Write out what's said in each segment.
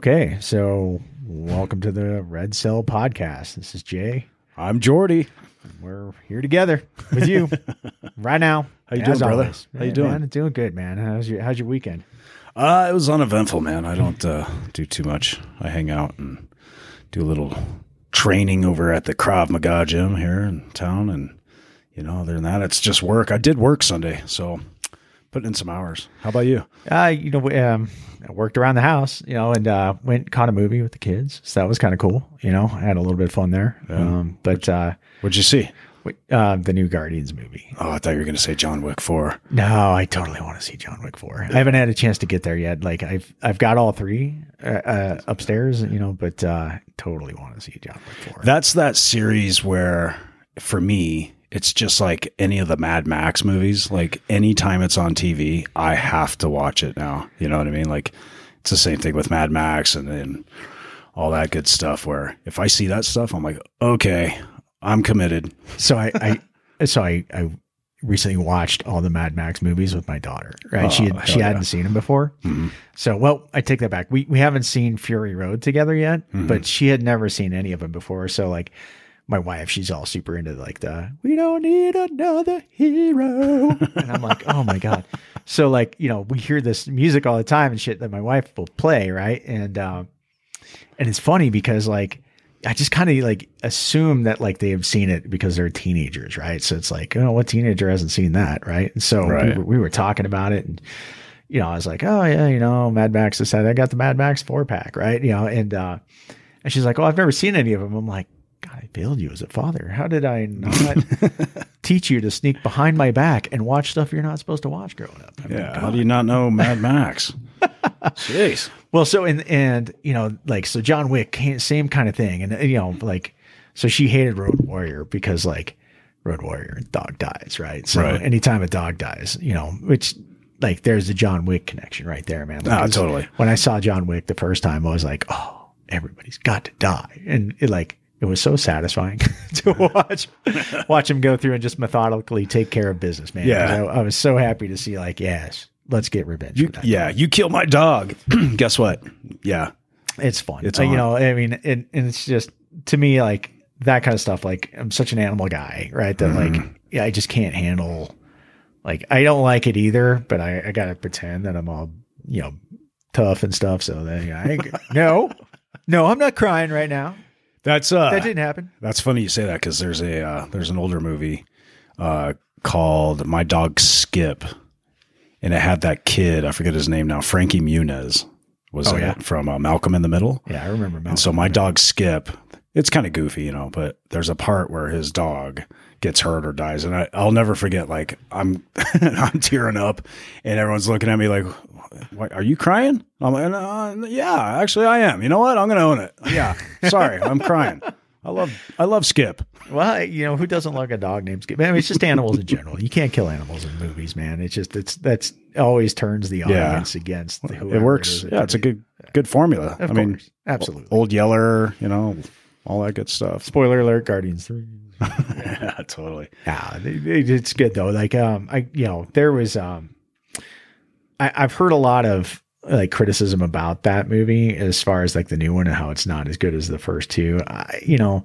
Okay, so welcome to the Red Cell Podcast. This is Jay. I'm Jordy. We're here together with you right now. How you doing, brother? always. How you doing? Man, doing good, man. How's your How's your weekend? Uh, it was uneventful, man. I don't uh, do too much. I hang out and do a little training over at the Krav Maga gym here in town, and you know, other than that, it's just work. I did work Sunday, so putting in some hours. How about you? Uh, you know, um, I worked around the house, you know, and uh, went caught a movie with the kids. So that was kind of cool. You know, I had a little bit of fun there. Um, but uh, What'd you see? uh, the new Guardians movie. Oh, I thought you were going to say John Wick Four. No, I totally want to see John Wick four. I haven't had a chance to get there yet. Like I've I've got all three uh, uh, upstairs, you know, but uh, totally want to see John Wick four. That's that series where, for me, it's just like any of the Mad Max movies. Like anytime it's on TV, I have to watch it now. You know what I mean? Like it's the same thing with Mad Max and then all that good stuff. Where if I see that stuff, I'm like, okay, I'm committed. so I, I so I, I recently watched all the Mad Max movies with my daughter. Right, she Oh, had, she yeah. hadn't seen them before. Mhm. So well, I take that back. We we haven't seen Fury Road together yet, Mm-hmm. but she had never seen any of them before. So like. My wife, she's all super into like the we don't need another hero. and I'm like, oh my God. So like, you know, we hear this music all the time and shit that my wife will play, right? And um and it's funny because like I just kind of like assume that like they have seen it because they're teenagers, right? So it's like, oh, what teenager hasn't seen that, right? And so Right. we, were, we were talking about it, and you know, I was like, oh yeah, you know, Mad Max decided I got the Mad Max four pack, right? You know, and uh, and she's like, oh, I've never seen any of them. I'm like, I failed you as a father. How did I not teach you to sneak behind my back and watch stuff you're not supposed to watch growing up? I mean, Yeah. How do you not know Mad Max? Jeez. Well, so and and you know, like so, John Wick, same kind of thing, and you know, like so she hated Road Warrior because like Road Warrior, dog dies, right? So Right. anytime a dog dies, you know, which like there's the John Wick connection right there, man. Like, Ah, it's- totally. When I saw John Wick the first time, I was like, oh, everybody's got to die, and it like. It was so satisfying to watch watch him go through and just methodically take care of business, man. Yeah. I, I was so happy to see, like, yes, let's get revenge. You, for that yeah, you killed my dog. Guess what? Yeah. it's fun. It's Uh, you know, I mean, and, and it's just to me like that kind of stuff. Like I'm such an animal guy, right? That Mm-hmm. like, yeah, I just can't handle. Like I don't like it either, but I, I gotta pretend that I'm all you know tough and stuff. So then yeah, I, no, no, I'm not crying right now. That's uh That didn't happen. That's funny you say that because there's a uh, there's an older movie uh, called My Dog Skip, and it had that kid I forget his name now Frankie Muniz was Oh, yeah. it from uh, Malcolm in the Middle, Yeah, I remember. and so My Dog Skip. It's kind of goofy, you know, but there's a part where his dog gets hurt or dies, and I, I'll never forget. Like I'm, I'm tearing up, and everyone's looking at me like, "What? Are you crying?" I'm like, "Uh, "Yeah, actually, I am." You know what? I'm gonna own it. Yeah, sorry, I'm crying. I love, I love Skip. Well, you know, who doesn't like a dog named Skip? I mean, it's just animals in general. You can't kill animals in movies, man. It's just it's that's always turns the Yeah. audience against the, It works. that yeah, it's a good, good formula. Of I mean, absolutely. Old Yeller, you know, all that good stuff. Spoiler alert: Guardians Three. yeah, totally. Yeah, it- it- it's good though. Like, um, I you know there was um, I, I've heard a lot of like criticism about that movie as far as like the new one and how it's not as good as the first two. I, you know,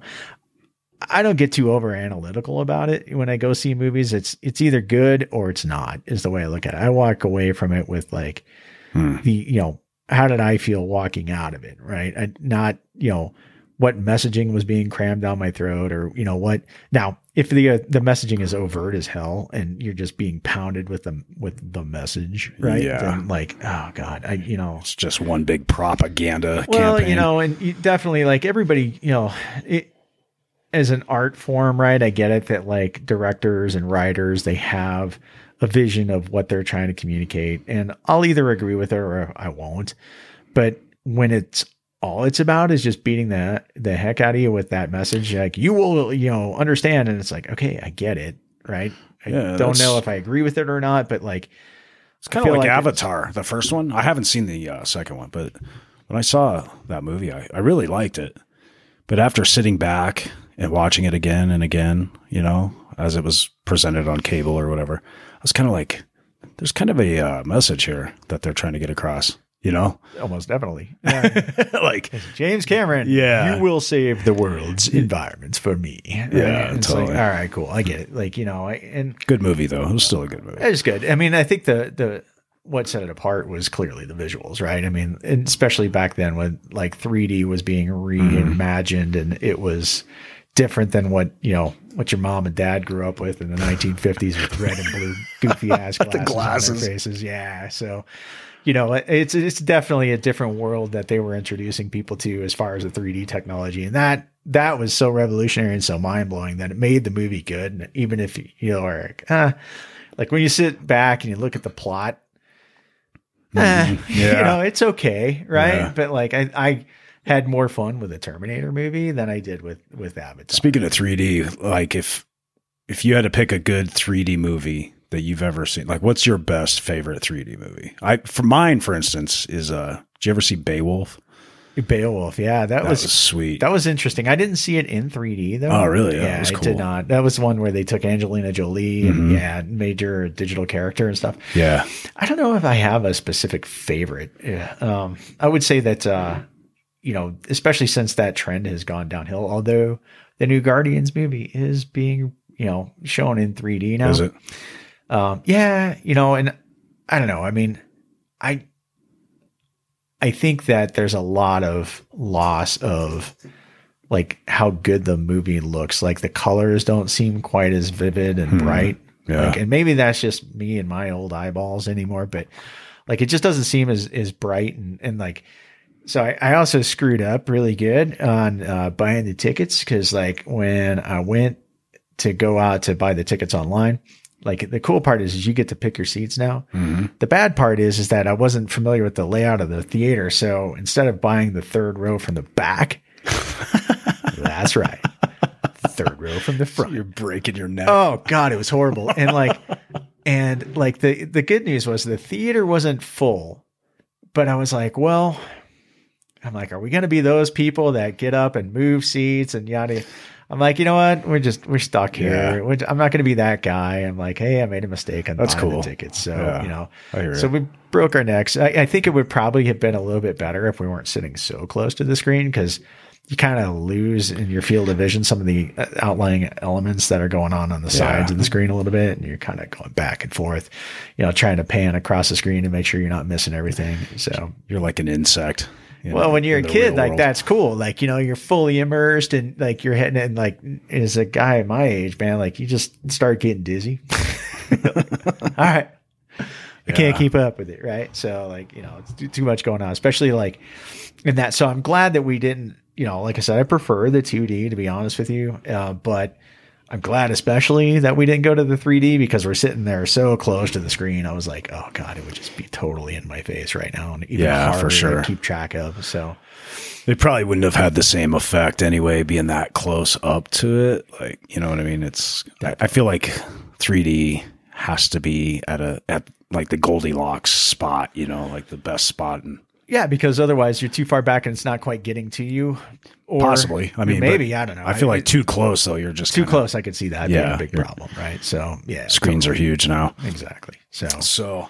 I don't get too over analytical about it when I go see movies. It's it's either good or it's not. Is the way I look at it. I walk away from it with like Hmm. the you know how did I feel walking out of it? Right, I, not you know what messaging was being crammed down my throat or you know what now if the uh, the messaging is overt as hell and you're just being pounded with the with the message right Yeah. then like oh god i you know It's just one big propaganda well campaign. you know and you definitely like everybody you know it as an art form right i get it that like directors and writers they have a vision of what they're trying to communicate and i'll either agree with it or i won't but when it's all it's about is just beating the the heck out of you with that message like you will you know understand and it's like okay i get it right i Yeah, don't know if i agree with it or not but like It's kind of like, like Avatar, the first one. I haven't seen the uh, second one, but when I saw that movie, I, I really liked it. But after sitting back and watching it again and again, you know, as it was presented on cable or whatever, I was kind of like, there's kind of a uh, message here that they're trying to get across. You know, almost definitely. Yeah. like James Cameron, Yeah. you will save the world's environments for me. Yeah, it's totally. like, all right, cool, I get it. Like you know, I, and good movie though. It was still a good movie. it's good. I mean, I think the the what set it apart was clearly the visuals, right? I mean, and especially back then when like 3D was being mm-hmm. reimagined and it was different than what you know what your mom and dad grew up with in the 1950s with red and blue goofy ass glasses, on glasses. their faces. Yeah, so you know it's it's definitely a different world that they were introducing people to as far as the 3D technology, and that that was so revolutionary and so mind blowing that it made the movie good. And even if you know, are like, ah, like when you sit back and you look at the plot, eh, you know, it's okay, right? Yeah. But like I, I had more fun with the Terminator movie than I did with with Avatar. Speaking of 3D, like if if you had to pick a good 3D movie that you've ever seen, like what's your best favorite 3D movie? I for mine, for instance, is uh, did you ever see Beowulf? Beowulf, yeah, that, That was, was sweet. that was interesting. I didn't see it in 3D though. Oh, really? Yeah, Yeah, it was I did not. That was one where they took Angelina Jolie and yeah, made her digital character and stuff. yeah, I don't know if I have a specific favorite. Yeah. Um, I would say that, uh, you know, especially since that trend has gone downhill, although the new Guardians movie is being, you know, shown in 3D now. is it? Um, yeah, you know, and I don't know. I mean, I, I think that there's a lot of loss of like how good the movie looks. Like the colors don't seem quite as vivid and bright. Hmm. Yeah. Like, and maybe that's just me and my old eyeballs anymore, but like it just doesn't seem as as bright and and like. So I, I also screwed up really good on uh, buying the tickets because like when I went to go out to buy the tickets online, like the cool part is, is you get to pick your seats now. Mhm. The bad part is is that I wasn't familiar with the layout of the theater, so instead of buying the third row from the back, that's right, third row from the front. You're breaking your neck. Oh god, it was horrible. And like and like the the good news was the theater wasn't full. But I was like, well, I'm like, are we going to be those people that get up and move seats and yada? I'm like, you know what? We're just we're stuck here. Yeah. We're- I'm not going to be that guy. I'm like, hey, I made a mistake on That's buying cool. the tickets. So Yeah. you know, so it. we broke our necks. I, I think it would probably have been a little bit better if we weren't sitting so close to the screen because you kind of lose in your field of vision some of the uh, outlying elements that are going on on the sides of the screen a little bit, and you're kind of going back and forth, you know, trying to pan across the screen to make sure you're not missing everything. So. You're like an insect. You Well, know, when you're a kid, like world. that's cool. Like you know, you're fully immersed and like you're hitting it. Like as a guy my age, man, like you just start getting dizzy. All right, I can't keep up with it, right? So like you know, it's too, too much going on, especially like in that. So I'm glad that we didn't. You know, like I said, I prefer the 2D to be honest with you, uh, but. I'm glad, especially that we didn't go to the 3D because we're sitting there so close to the screen. I was like, "Oh God, it would just be totally in my face right now, and even Yeah, for harder to sure. keep track of." So, It probably wouldn't have had the same effect anyway, being that close up to it. Like, you know what I mean? It's, I, I feel like 3D has to be at a, at like the Goldilocks spot, you know, like the best spot. And Yeah, because otherwise you're too far back and it's not quite getting to you. Or possibly, I mean, maybe I don't know. I feel like too close though. You're just too kinda- close. I could see that being Yeah, a big problem, right? So yeah, Screens are huge now. exactly. So So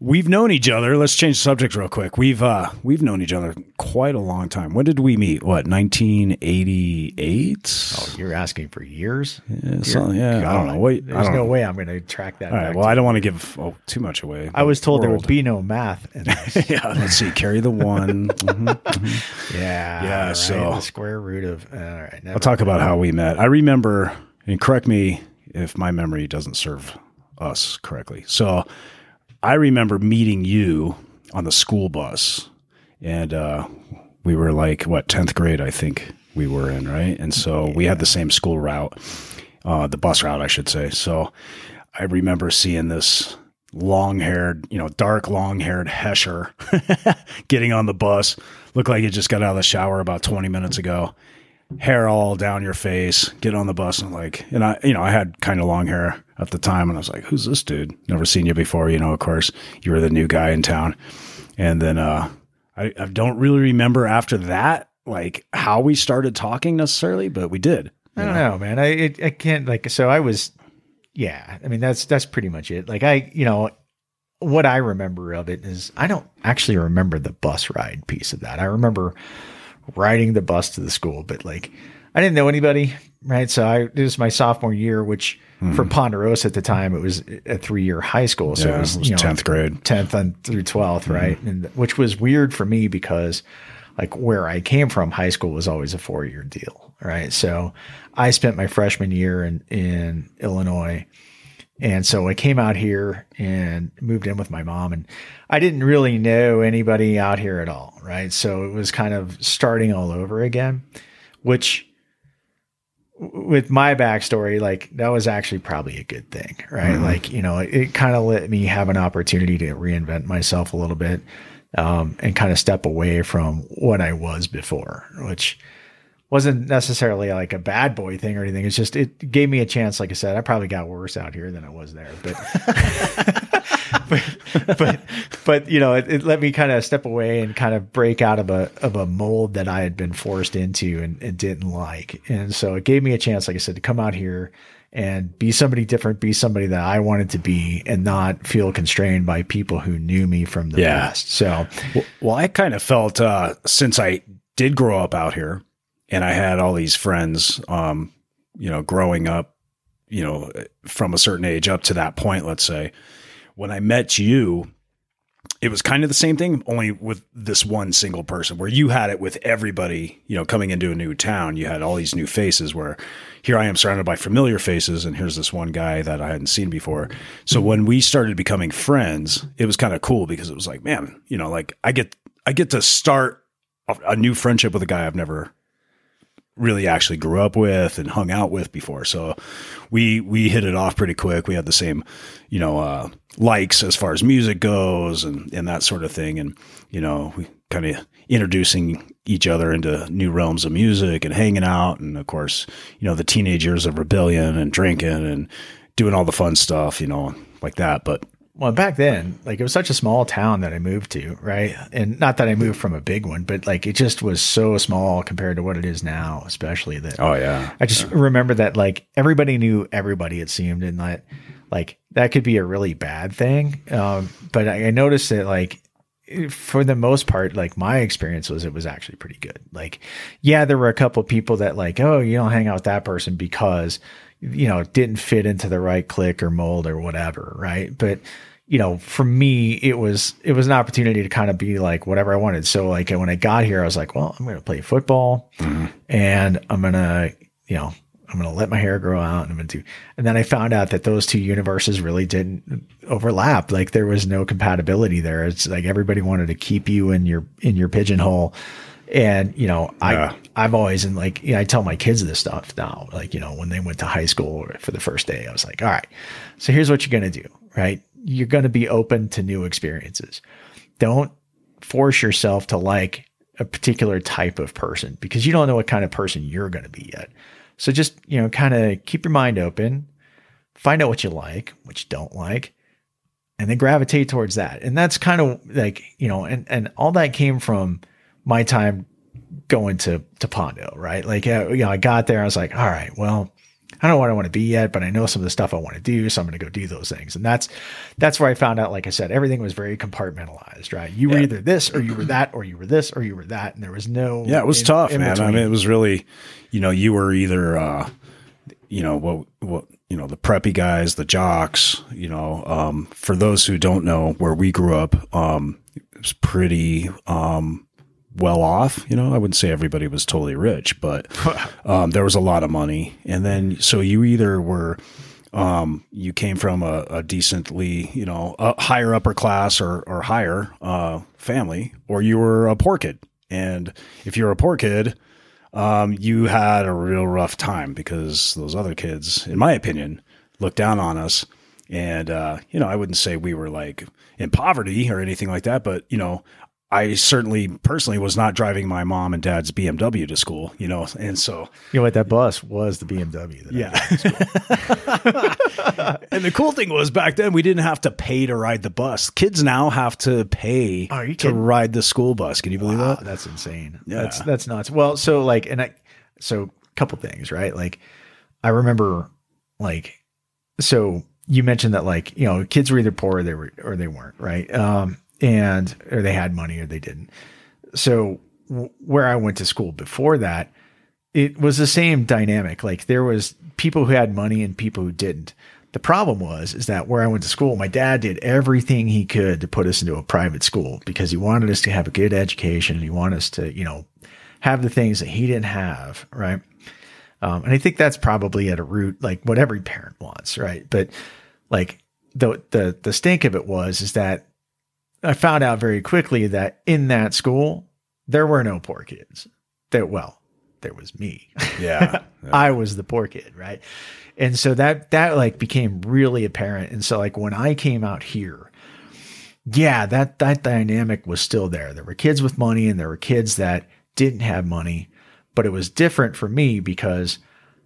we've known each other. Let's change the subject real quick. We've uh we've known each other quite a long time. When did we meet? What, 1988? oh, you're asking for years. yeah, so- yeah, I don't know. Wait, there's no know. way I'm going to track that. All right. back Well, I don't want to give oh, too much away. I was told there would be no math in this. yeah, let's see. Carry the one. Mhm. yeah, Yeah, right, so- the square root of all right. I'll talk about how we met. I remember, and correct me if my memory doesn't serve us correctly. So I remember meeting you on the school bus, and uh, we were like, what, 10th grade, I think we were in, right? And so we had the same school route, uh, the bus route, I should say. So I remember seeing this long haired, you know, dark long haired Hesher getting on the bus. Looked like he just got out of the shower about 20 minutes ago. Hair all down your face, get on the bus and like, and I, you know, I had kind of long hair at the time and I was like, who's this dude? Never seen you before. You know, of course, you were the new guy in town. And then, uh, I, I don't really remember after that, like how we started talking necessarily, but we did. I don't know, man. I it, I can't like so I was yeah, I mean that's that's pretty much it. Like I, you know, what I remember of it is I don't actually remember the bus ride piece of that. I remember riding the bus to the school, but like I didn't know anybody, right? So I it was my sophomore year, which for hmm. Ponderosa at the time it was a three year high school, so Yeah, it was, it was you know 10th grade. tenth and through 12th hmm. right? And which was weird for me because like where I came from, high school was always a four year deal, right? So I spent my freshman year in in Illinois. And so I came out here and moved in with my mom, and I didn't really know anybody out here at all, right? So it was kind of starting all over again, which with my backstory, like that was actually probably a good thing, right? Like, you know, it, it kind of let me have an opportunity to reinvent myself a little bit um, and kind of step away from what I was before, which wasn't necessarily like a bad boy thing or anything. It's just it gave me a chance. Like I said, I probably got worse out here than I was there, but but but, but you know, it, it let me kind of step away and kind of break out of a of a mold that I had been forced into and, and didn't like. And so it gave me a chance, like I said, to come out here and be somebody different, be somebody that I wanted to be, and not feel constrained by people who knew me from the Yeah. past. So Well, I kind of felt uh, since I did grow up out here, and I had all these friends, um, you know, growing up, you know, from a certain age up to that point, let's say, when I met you, it was kind of the same thing, only with this one single person, where you had it with everybody, you know, coming into a new town. You had all these new faces where here I am surrounded by familiar faces, and here's this one guy that I hadn't seen before. So when we started becoming friends, it was kind of cool because it was like, man, you know, like I get I get to start a, new friendship with a guy I've never really actually grew up with and hung out with before. So we we hit it off pretty quick. We had the same, you know, uh, likes as far as music goes and and that sort of thing. And you know, we kind of introducing each other into new realms of music and hanging out. And of course, you know, the teenage years of rebellion and drinking and doing all the fun stuff, you know, like that. But Well, back then, like it was such a small town that I moved to, right? And not that I moved from a big one, but like it just was so small compared to what it is now, especially that oh yeah, I just remember that like everybody knew everybody, it seemed, and that like that could be a really bad thing. Um, but I, I noticed that like for the most part, like my experience was it was actually pretty good. Like, yeah, there were a couple people that like, oh, you don't hang out with that person because you know it didn't fit into the right click or mold or whatever, right? But you know, for me, it was it was an opportunity to kind of be like whatever I wanted. So like when I got here, I was like, well, I'm going to play football, mm-hmm. and I'm gonna, you know, I'm gonna let my hair grow out, and I'm gonna do. And then I found out that those two universes really didn't overlap. Like there was no compatibility there. It's like everybody wanted to keep you in your in your pigeonhole. And you know, Yeah. I I've always and like you know, I tell my kids this stuff now. Like you know, when they went to high school for the first day, I was like, all right, so here's what you're gonna do. Right, you're gonna be open to new experiences. Don't force yourself to like a particular type of person because you don't know what kind of person you're going to be yet. So just, you know, kind of keep your mind open, find out what you like, what you don't like, and then gravitate towards that. And that's kind of like, you know, and, and all that came from my time going to, to Pondo, right? Like, you know, I got there, I was like, all right, well, I don't know what I want to be yet, but I know some of the stuff I want to do. So I'm going to go do those things. And that's, that's where I found out, like I said, everything was very compartmentalized, right? You were either this or you were that, or you were this or you were that. And there was no, Yeah, it was in- tough, in man. I mean, it was really, you know, you were either, uh, you know, what, what, you know, the preppy guys, the jocks, you know, um, for those who don't know where we grew up, um, it was pretty, um, well off, you know, I wouldn't say everybody was totally rich, but, um, there was a lot of money. And then, so you either were, um, you came from a, a decently, you know, a higher upper class or, or higher, uh, family, or you were a poor kid. And if you're a poor kid, um, you had a real rough time because those other kids, in my opinion, looked down on us. And, uh, you know, I wouldn't say we were like in poverty or anything like that, but, you know, I certainly personally was not driving my mom and dad's BMW to school, you know, and so you know what? That bus was the BMW. That yeah. and the cool thing was back then we didn't have to pay to ride the bus. Kids now have to pay to kidding? ride the school bus. Can you believe Wow, that? that's insane. Yeah. That's that's nuts. Well, so like, and I, so a couple things, right? Like, I remember, like, so you mentioned that like, you know, kids were either poor or they were, or they weren't, right? Um, and, or they had money or they didn't. So w- where I went to school before that, it was the same dynamic. Like there was people who had money and people who didn't. The problem was is that where I went to school, my dad did everything he could to put us into a private school because he wanted us to have a good education. He wanted us to, you know, have the things that he didn't have, right? Um, and I think that's probably at a root, like what every parent wants, right? But like the the the stink of it was is that I found out very quickly that in that school there were no poor kids. That well, there was me. Yeah. I was the poor kid, right? And so that that like became really apparent. And so like when I came out here, yeah, that that dynamic was still there. There were kids with money and there were kids that didn't have money, but it was different for me because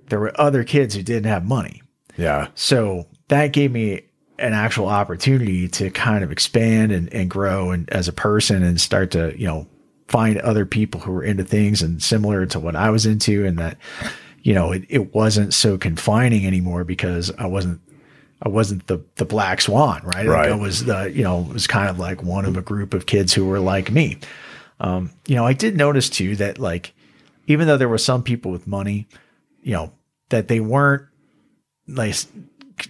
there were other kids who didn't have money. yeah. So that gave me an actual opportunity to kind of expand and, and grow and as a person and start to, you know, find other people who were into things and similar to what I was into and that, you know, it, it wasn't so confining anymore because I wasn't I wasn't the the black swan, right? Like I was the, you know, was kind of like one of a group of kids who were like me. Um, you know, I did notice too that like even though there were some people with money, you know, that they weren't like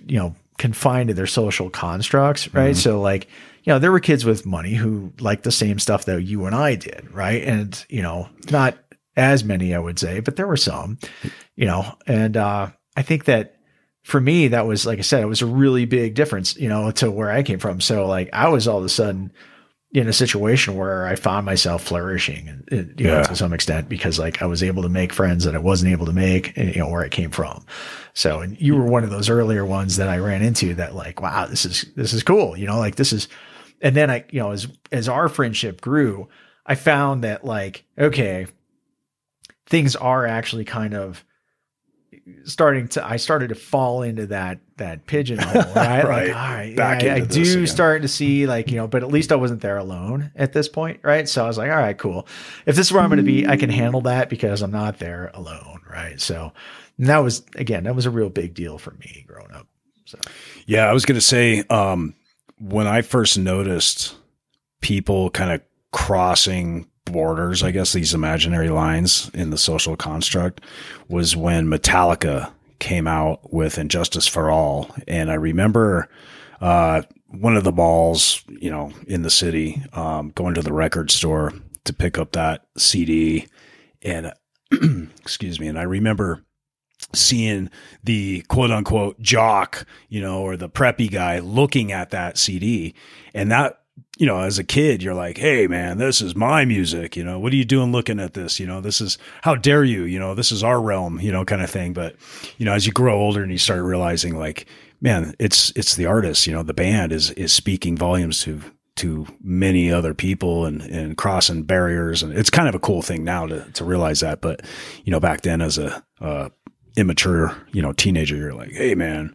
you know confined to their social constructs right? So like you know there were kids with money who liked the same stuff that you and i did right? And you know not as many i would say but there were some you know? And uh i think that for me that was like i said it was a really big difference you know to where i came from. So like i was all of a sudden in a situation where I found myself flourishing, and you know, Yeah. to some extent, because like I was able to make friends that I wasn't able to make, and, you know, where I came from. So, and you were one of those earlier ones that I ran into that like, wow, this is this is cool, you know, like this is. And then I, you know, as as our friendship grew, I found that like, okay, things are actually kind of starting to I started to fall into that that pigeonhole, right? Right. Like, all right, Back yeah, I, I do again. start to see like, you know, but at least I wasn't there alone at this point, right? So I was like, all right, cool. If this is where I'm going to be, I can handle that because I'm not there alone, right? So that was again, that was a real big deal for me growing up. So Yeah, I was going to say um, when I first noticed people kind of crossing borders, I guess these imaginary lines in the social construct, was when Metallica came out with And Justice for All, and I remember uh, one of the balls, you know, in the city, um, going to the record store to pick up that CD, and excuse me, and I remember seeing the quote unquote jock, you know, or the preppy guy looking at that CD. And that, you know, as a kid, you're like, hey, man, this is my music. You know, what are you doing looking at this? You know, this is, how dare you? You know, this is our realm, you know, kind of thing. But, you know, as you grow older and you start realizing, like, man, it's, it's the artist, you know, the band is, is speaking volumes to, to many other people and, and crossing barriers. And it's kind of a cool thing now to, to realize that. But, you know, back then as a, uh, immature, you know, teenager, you're like, hey, man,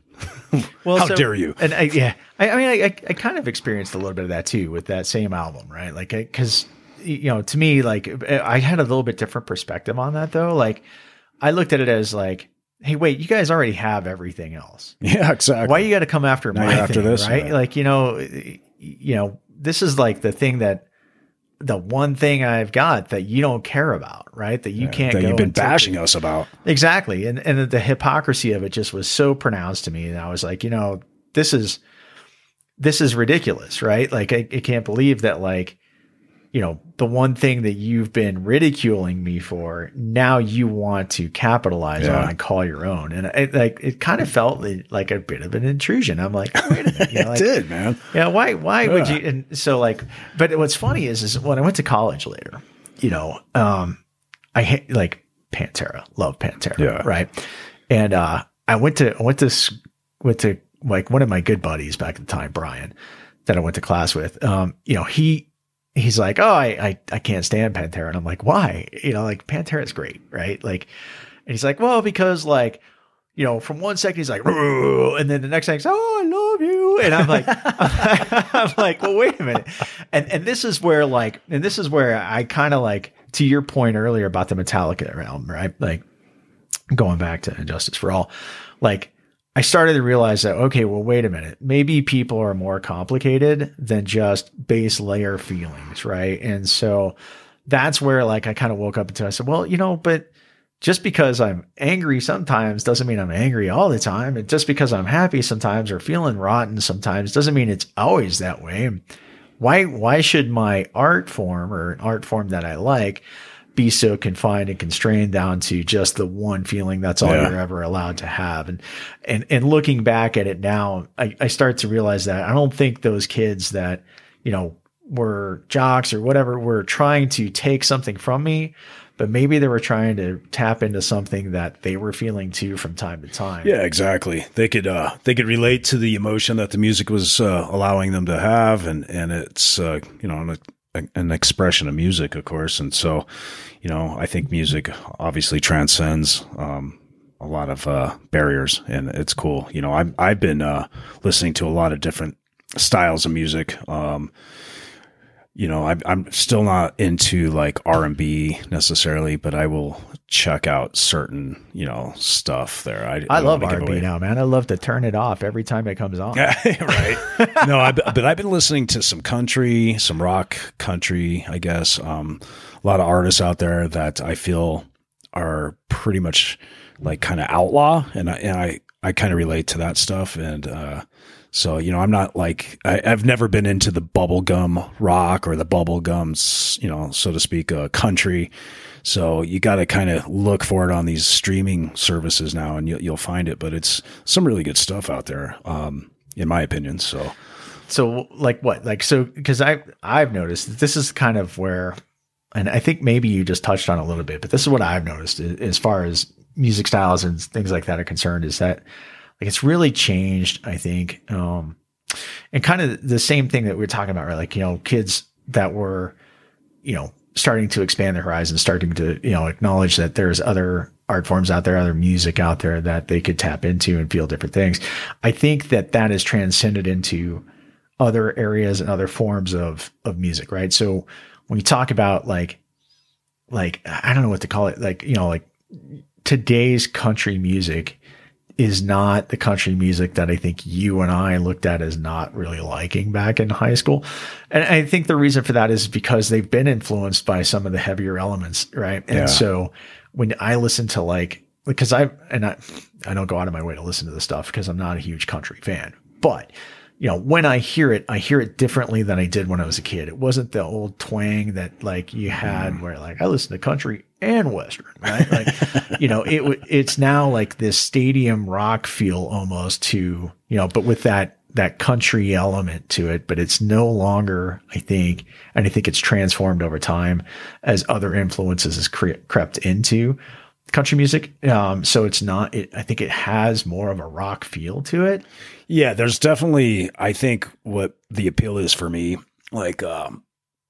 Well, How dare you? And I, yeah, I, I mean, I, I kind of experienced a little bit of that too with that same album, right? Like, because you know, to me, like, eh, I had a little bit different perspective on that though. Like, I looked at it as like, hey, wait, you guys already have everything else. yeah, exactly. Why you got to come after Now my you're after thing, this, right? right. Like, you know, you know, this is like the thing that the one thing I've got that you don't care about, right? That you can't that go you've been bashing us about. Exactly. And and the hypocrisy of it just was so pronounced to me. And I was like, you know, this is this is ridiculous, right? Like I, I can't believe that like, you know, the one thing that you've been ridiculing me for, now you want to capitalize Yeah. on and call your own. And it like it kind of felt like a bit of an intrusion. I'm like, wait a minute. You know, It did, man. yeah, why why would you and so like but what's funny is is when I went to college later, you know, um I hate like Pantera, love Pantera, Yeah. right? And uh I went to I went to went to like one of my good buddies back at the time, Brian, that I went to class with. Um, you know, he he's like, "Oh, I I, I can't stand Pantera." And I'm like, "Why?" You know, like Pantera is great, right? Like and he's like, "Well, because like you know, from one second he's like, and then the next thing oh, I love you. And I'm like, I'm like, well, wait a minute. And and this is where like, and this is where I kind of like to your point earlier about the Metallica realm, right? Like going back to And Justice for All, like I started to realize that, okay, well, wait a minute. Maybe people are more complicated than just base layer feelings, right? And so that's where like I kind of woke up into I said, well, you know, but just because I'm angry sometimes doesn't mean I'm angry all the time. And just because I'm happy sometimes or feeling rotten sometimes doesn't mean it's always that way. Why why should my art form or an art form that I like be so confined and constrained down to just the one feeling that's all yeah. you're ever allowed to have. And and and looking back at it now, I, I start to realize that I don't think those kids that, you know, were jocks or whatever were trying to take something from me, but maybe they were trying to tap into something that they were feeling too from time to time. Yeah, exactly. They could uh, they could relate to the emotion that the music was uh, allowing them to have, and and it's uh, you know an, expression of music, of course, and so you know, I think music obviously transcends um, a lot of uh, barriers, and it's cool. You know, I've I've been uh, listening to a lot of different styles of music. Um, you know, I, I'm still not into like R and B necessarily, but I will check out certain you know stuff there. I, I, I love R and B now, man. I love to turn it off every time it comes on. right? no, I, but I've been listening to some country, some rock country, I guess. Um, a lot of artists out there that I feel are pretty much like kind of outlaw, and I and I I kind of relate to that stuff, and uh, so you know I'm not like I, have never been into the bubblegum rock or the bubblegums, you know, so to speak, uh, country. So you got to kind of look for it on these streaming services now, and you'll, you'll find it. But it's some really good stuff out there, um, in my opinion. So, so like what? Like so because I I've noticed this is kind of where and I think maybe you just touched on a little bit, but this is what I've noticed as far as music styles and things like that are concerned is that like it's really changed, I think. Um, and kind of the same thing that we are talking about, right? Like, you know, kids that were, you know, starting to expand their horizons, starting to, you know, acknowledge that there's other art forms out there, other music out there that they could tap into and feel different things. I think that that has transcended into other areas and other forms of, of music, right? So, when you talk about like like I don't know what to call it, like you know, like today's country music is not the country music that I think you and I looked at as not really liking back in high school. And I think the reason for that is because they've been influenced by some of the heavier elements, right? And yeah. so when I listen to like because I and I I don't go out of my way to listen to this stuff because I'm not a huge country fan. But you know, when I hear it, I hear it differently than I did when I was a kid. It wasn't the old twang that like you had mm. where like I listen to country and western, right? Like, you know, it it's now like this stadium rock feel almost to, you know, but with that that country element to it, but it's no longer, I think, and I think it's transformed over time as other influences has cre- crept into country music. Um, so it's not, it, I think it has more of a rock feel to it. Yeah, there's definitely, I think what the appeal is for me, like, um,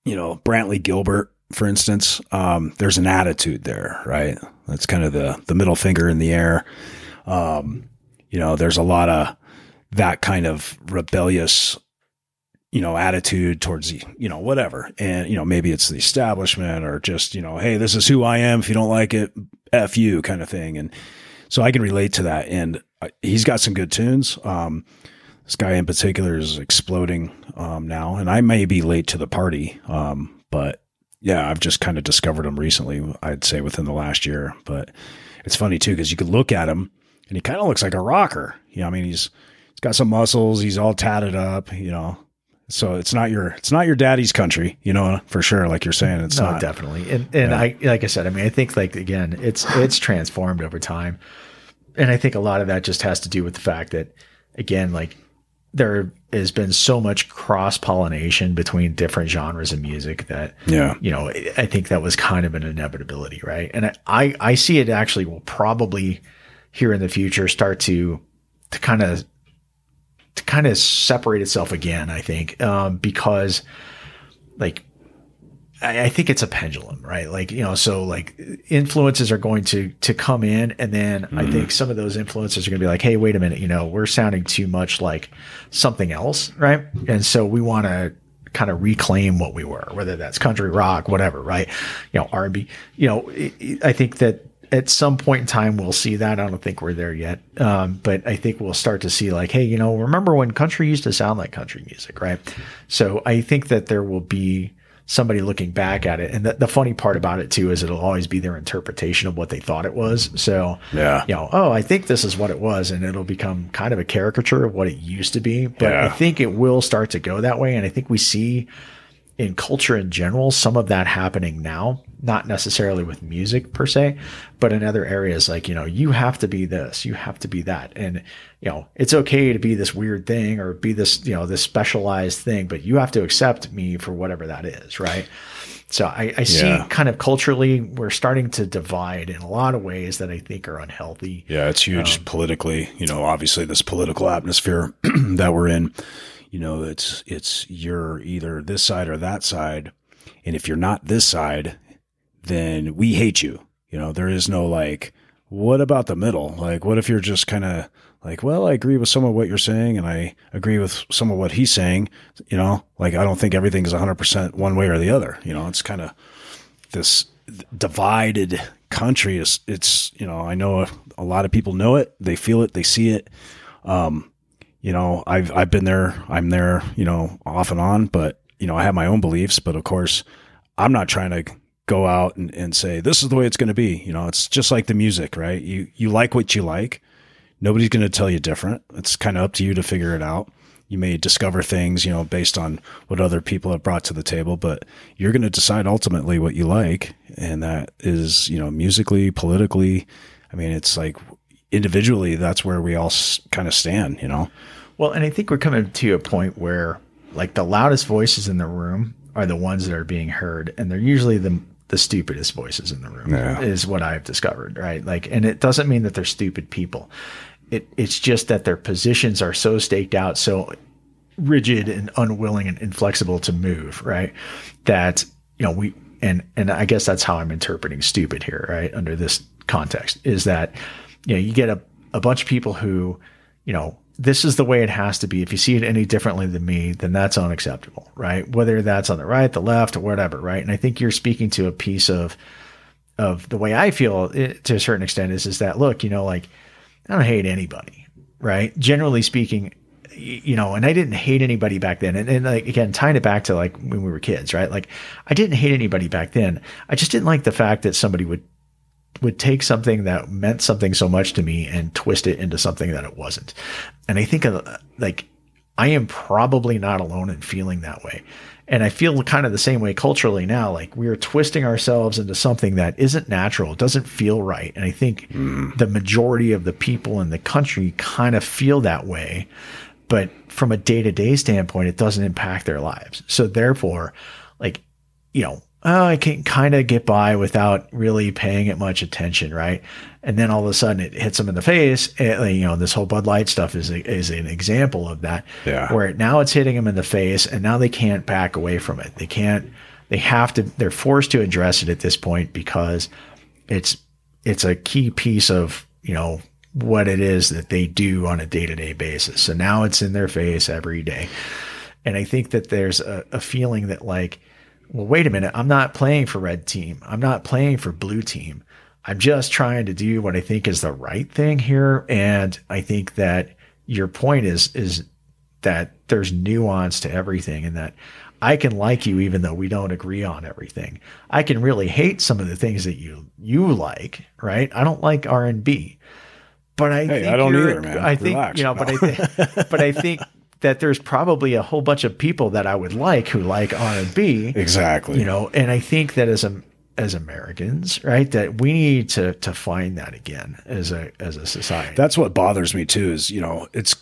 you know, Brantley Gilbert, for instance, um, there's an attitude there, right? That's kind of the, the middle finger in the air. Um, you know, there's a lot of that kind of rebellious, you know, attitude towards the, you know, whatever. And, you know, maybe it's the establishment or just, you know, hey, this is who I am. If you don't like it, F you kind of thing. And so I can relate to that. And he's got some good tunes. Um, this guy in particular is exploding um, now, and I may be late to the party, um, but yeah, I've just kind of discovered him recently. I'd say within the last year, but it's funny too because you could look at him and he kind of looks like a rocker. You know, I mean, he's he's got some muscles, he's all tatted up, you know. So it's not your it's not your daddy's country, you know, for sure. Like you're saying, it's no, not definitely. And and yeah. I like I said, I mean, I think like again, it's it's transformed over time and I think a lot of that just has to do with the fact that, again, like there has been so much cross pollination between different genres of music that, yeah, you know, I think that was kind of an inevitability, right? And I, I see it actually will probably here in the future start to, to kind of, to kind of separate itself again. I think um, because, like, I, think it's a pendulum, right? Like, you know, so like influences are going to, to come in. And then mm-hmm. I think some of those influences are going to be like, Hey, wait a minute, you know, we're sounding too much like something else. Right. And so we want to kind of reclaim what we were, whether that's country rock, whatever. Right. You know, R&B, you know, I think that at some point in time we'll see that. I don't think we're there yet, um, but I think we'll start to see like, hey, you know, remember when country used to sound like country music, right? So I think that there will be somebody looking back at it, and the, the funny part about it too is it'll always be their interpretation of what they thought it was. So Yeah. you know, oh, I think this is what it was, and it'll become kind of a caricature of what it used to be. But I think it will start to go that way, and I think we see in culture in general some of that happening now not necessarily with music per se but in other areas like you know you have to be this you have to be that and you know it's okay to be this weird thing or be this you know this specialized thing but you have to accept me for whatever that is right so i, I see Yeah. kind of culturally we're starting to divide in a lot of ways that i think are unhealthy Yeah, it's huge um, politically. You know, obviously this political atmosphere that we're in. You know, it's it's you're either this side or that side, and if you're not this side, then we hate you. You know, there is no like, what about the middle? Like, what if you're just kind of like, well, I agree with some of what you're saying, and I agree with some of what he's saying. You know, like I don't think everything is 100 percent one way or the other. You know, it's kind of this divided country is it's you know i know a, a lot of people know it they feel it they see it um you know i've i've been there i'm there you know off and on but you know i have my own beliefs but of course i'm not trying to go out and, and say this is the way it's going to be you know it's just like the music right? You you like what you like. Nobody's going to tell you different. It's kind of up to you to figure it out. You may discover things you know based on what other people have brought to the table but you're going to decide ultimately what you like and that is you know musically politically i mean it's like individually that's where we all kind of stand you know Well, and I think we're coming to a point where like the loudest voices in the room are the ones that are being heard, and they're usually the the stupidest voices in the room. Yeah. Is what I've discovered, right? Like, and it doesn't mean that they're stupid people. It it's just that their positions are so staked out, so rigid and unwilling and inflexible to move, right? That you know we and and I guess that's how I'm interpreting stupid here, right? Under this context is that you know you get a a bunch of people who you know this is the way it has to be. If you see it any differently than me, then that's unacceptable, right? Whether that's on the right, the left, or whatever, right? And I think you're speaking to a piece of of the way I feel it, to a certain extent is is that look, you know, like I don't hate anybody, right? Generally speaking, you know, and I didn't hate anybody back then. And, and like again, tying it back to like when we were kids, right? Like I didn't hate anybody back then. I just didn't like the fact that somebody would would take something that meant something so much to me and twist it into something that it wasn't. And I think uh, like I am probably not alone in feeling that way. And I feel kind of the same way culturally now. Like we are twisting ourselves into something that isn't natural, doesn't feel right. And I think the majority of the people in the country kind of feel that way. But from a day to day standpoint, it doesn't impact their lives. So therefore, like, you know, oh, I can kind of get by without really paying it much attention, right? And then all of a sudden it hits them in the face. Eh, and, you know, this whole Bud Light stuff is a, is an example of that. Yeah. Where now it's hitting them in the face, and now they can't back away from it. They can't. They have to. They're forced to address it at this point because it's it's a key piece of you know what it is that they do on a day to day basis. So now it's in their face every day. And I think that there's a, a feeling that like, well, wait a minute, I'm not playing for red team. I'm not playing for blue team. I'm just trying to do what I think is the right thing here. And I think that your point is is that there's nuance to everything and that I can like you even though we don't agree on everything. I can really hate some of the things that you you like, right? I don't like R and B. But I Hey, think I don't either, man. I think Relax. you know, but I think but I think that there's probably a whole bunch of people that I would like who like R and B exactly. you know and i think that as a as americans right that we need to to find that again as a as a society. That's what bothers me too is you know it's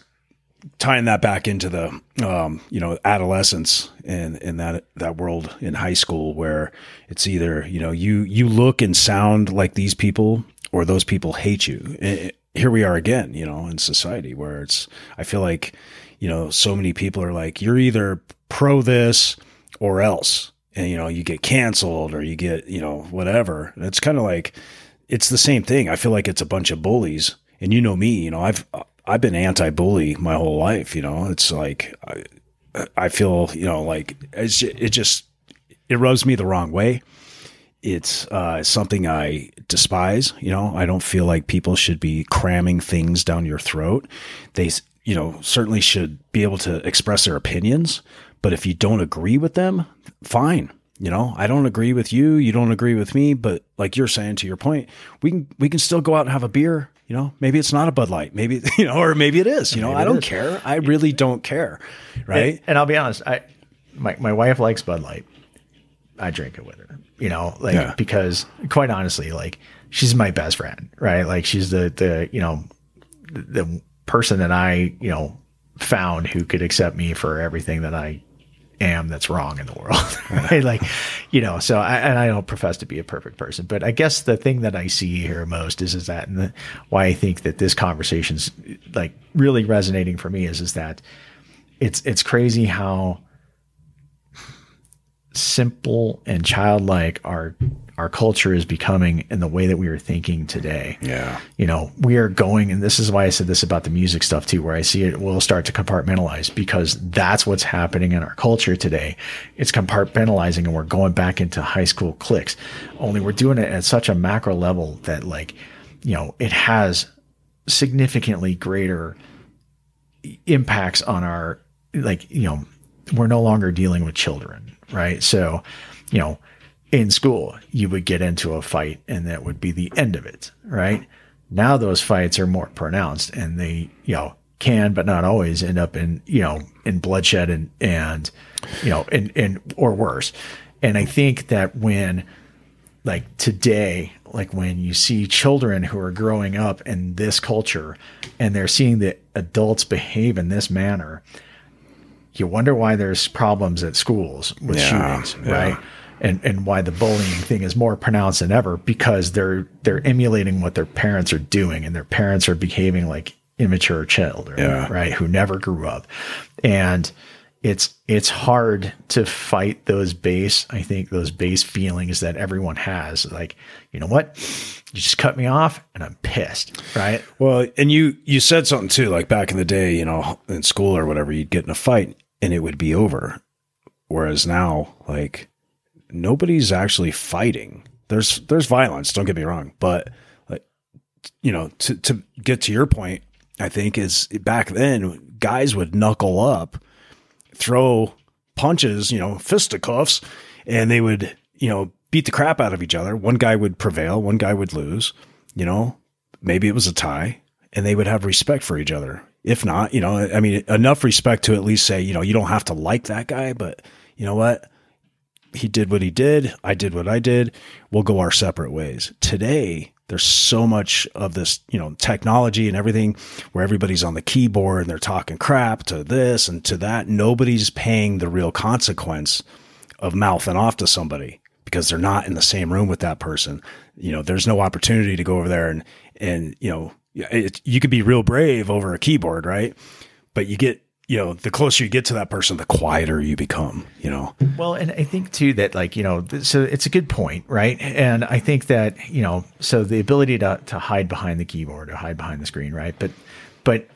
tying that back into the um, you know adolescence and in that that world in high school where it's either you know you you look and sound like these people or those people hate you. And here we are again you know in society where it's i feel like you know so many people are like you're either pro this or else. And you know you get canceled or you get you know whatever. And it's kind of like it's the same thing. I feel like it's a bunch of bullies. And you know me you know i've i've been anti-bully my whole life you know? It's like i, I feel you know like it's, it just it rubs me the wrong way. It's uh, something I despise. You know, I don't feel like people should be cramming things down your throat. They, you know, certainly should be able to express their opinions. But if you don't agree with them, fine. You know, I don't agree with you. You don't agree with me. But like you're saying, to your point, we can we can still go out and have a beer. You know, maybe it's not a Bud Light. Maybe you know, or maybe it is. You know, Maybe I don't is. care. I really don't care. Right. And, and I'll be honest, I my my wife likes Bud Light. I drink it with her, you know, like Yeah. because quite honestly, like she's my best friend, right? Like she's the the you know the, the person that I you know found who could accept me for everything that I am that's wrong in the world, right? Like you know, so I and I don't profess to be a perfect person, but I guess the thing that I see here most is is that and the, why I think that this conversation's like really resonating for me is is that it's it's crazy how simple and childlike our our culture is becoming in the way that we are thinking today. Yeah. You know, we are going, and this is why I said this about the music stuff too, where I see it will start to compartmentalize because that's what's happening in our culture today. It's compartmentalizing and we're going back into high school cliques. Only we're doing it at such a macro level that like, you know, it has significantly greater impacts on our like you know we're no longer dealing with children right so you know in school you would get into a fight and that would be the end of it right? Now those fights are more pronounced and they you know can but not always end up in you know in bloodshed and and you know and and or worse. And i think that when like today, like when you see children who are growing up in this culture and they're seeing the adults behave in this manner, you wonder why there's problems at schools with Yeah, shootings, yeah. And and why the bullying thing is more pronounced than ever because they're they're emulating what their parents are doing and their parents are behaving like immature children, Yeah. right? Who never grew up. And it's it's hard to fight those base i think those base feelings that everyone has like you know what you just cut me off and i'm pissed right Well, and you you said something too, like back in the day, you know, in school or whatever, you'd get in a fight and it would be over. Whereas now, like nobody's actually fighting. There's there's violence, don't get me wrong, but like you know, to to get to your point, I think is back then guys would knuckle up, throw punches, you know, fisticuffs, and they would, you know, beat the crap out of each other. One guy would prevail, one guy would lose, you know, maybe it was a tie, and they would have respect for each other. If not, you know, I mean, enough respect to at least say, you know, you don't have to like that guy, but you know what? He did what he did. I did what I did. We'll go our separate ways. Today, there's so much of this, you know, technology and everything where everybody's on the keyboard and they're talking crap to this and to that. Nobody's paying the real consequence of mouthing off to somebody because they're not in the same room with that person. You know, there's no opportunity to go over there and, and, you know, it, you could be real brave over a keyboard, right? But you get, you know, the closer you get to that person, the quieter you become, you know? well and i think too that like you know so it's a good point right and i think that you know so the ability to to hide behind the keyboard or hide behind the screen right but but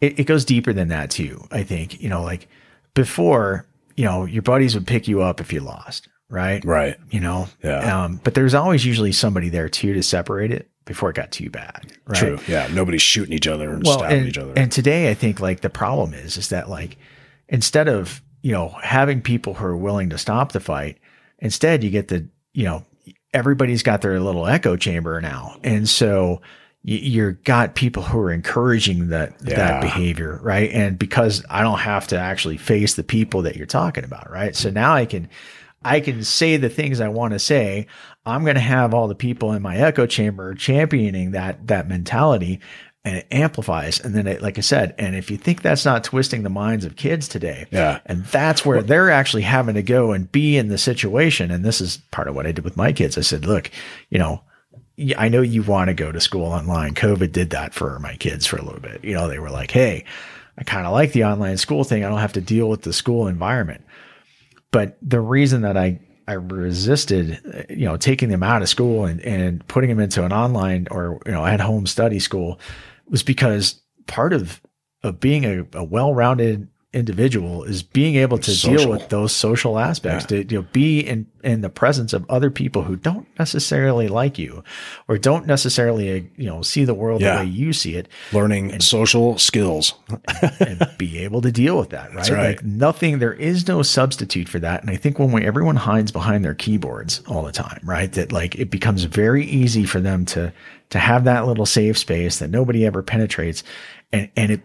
it, it goes deeper than that too i think you know like before you know your buddies would pick you up if you lost right Right. you know Yeah. um, but there's always usually somebody there too to separate it before it got too bad right True. Yeah. Nobody's shooting each other and well stabbing and, each other. and today i think like the problem is is that like instead of you know having people who are willing to stop the fight instead you get the you know everybody's got their little echo chamber now and so you, you're got people who are encouraging that Yeah. that behavior right and because i don't have to actually face the people that you're talking about right so now i can I can say the things I want to say. I'm going to have all the people in my echo chamber championing that that mentality and it amplifies. And then it, like I said, and if you think that's not twisting the minds of kids today, Yeah. and that's where they're actually having to go and be in the situation. And this is part of what I did with my kids. I said, look, you know, I know you want to go to school online. COVID did that for my kids for a little bit. You know, they were like, hey, I kind of like the online school thing. I don't have to deal with the school environment. But the reason that I I resisted, you know, taking them out of school and, and putting them into an online or you know at home study school was because part of of being a, a well rounded individual is being able to Social. deal with those social aspects to you know be in in the presence of other people who don't necessarily like you or don't necessarily uh, you know see the world Yeah. the way you see it Learning social skills. and be able to deal with that, right? right. Like nothing, there is no substitute for that. And I think when we, everyone hides behind their keyboards all the time, right? That like it becomes very easy for them to to have that little safe space that nobody ever penetrates, and and it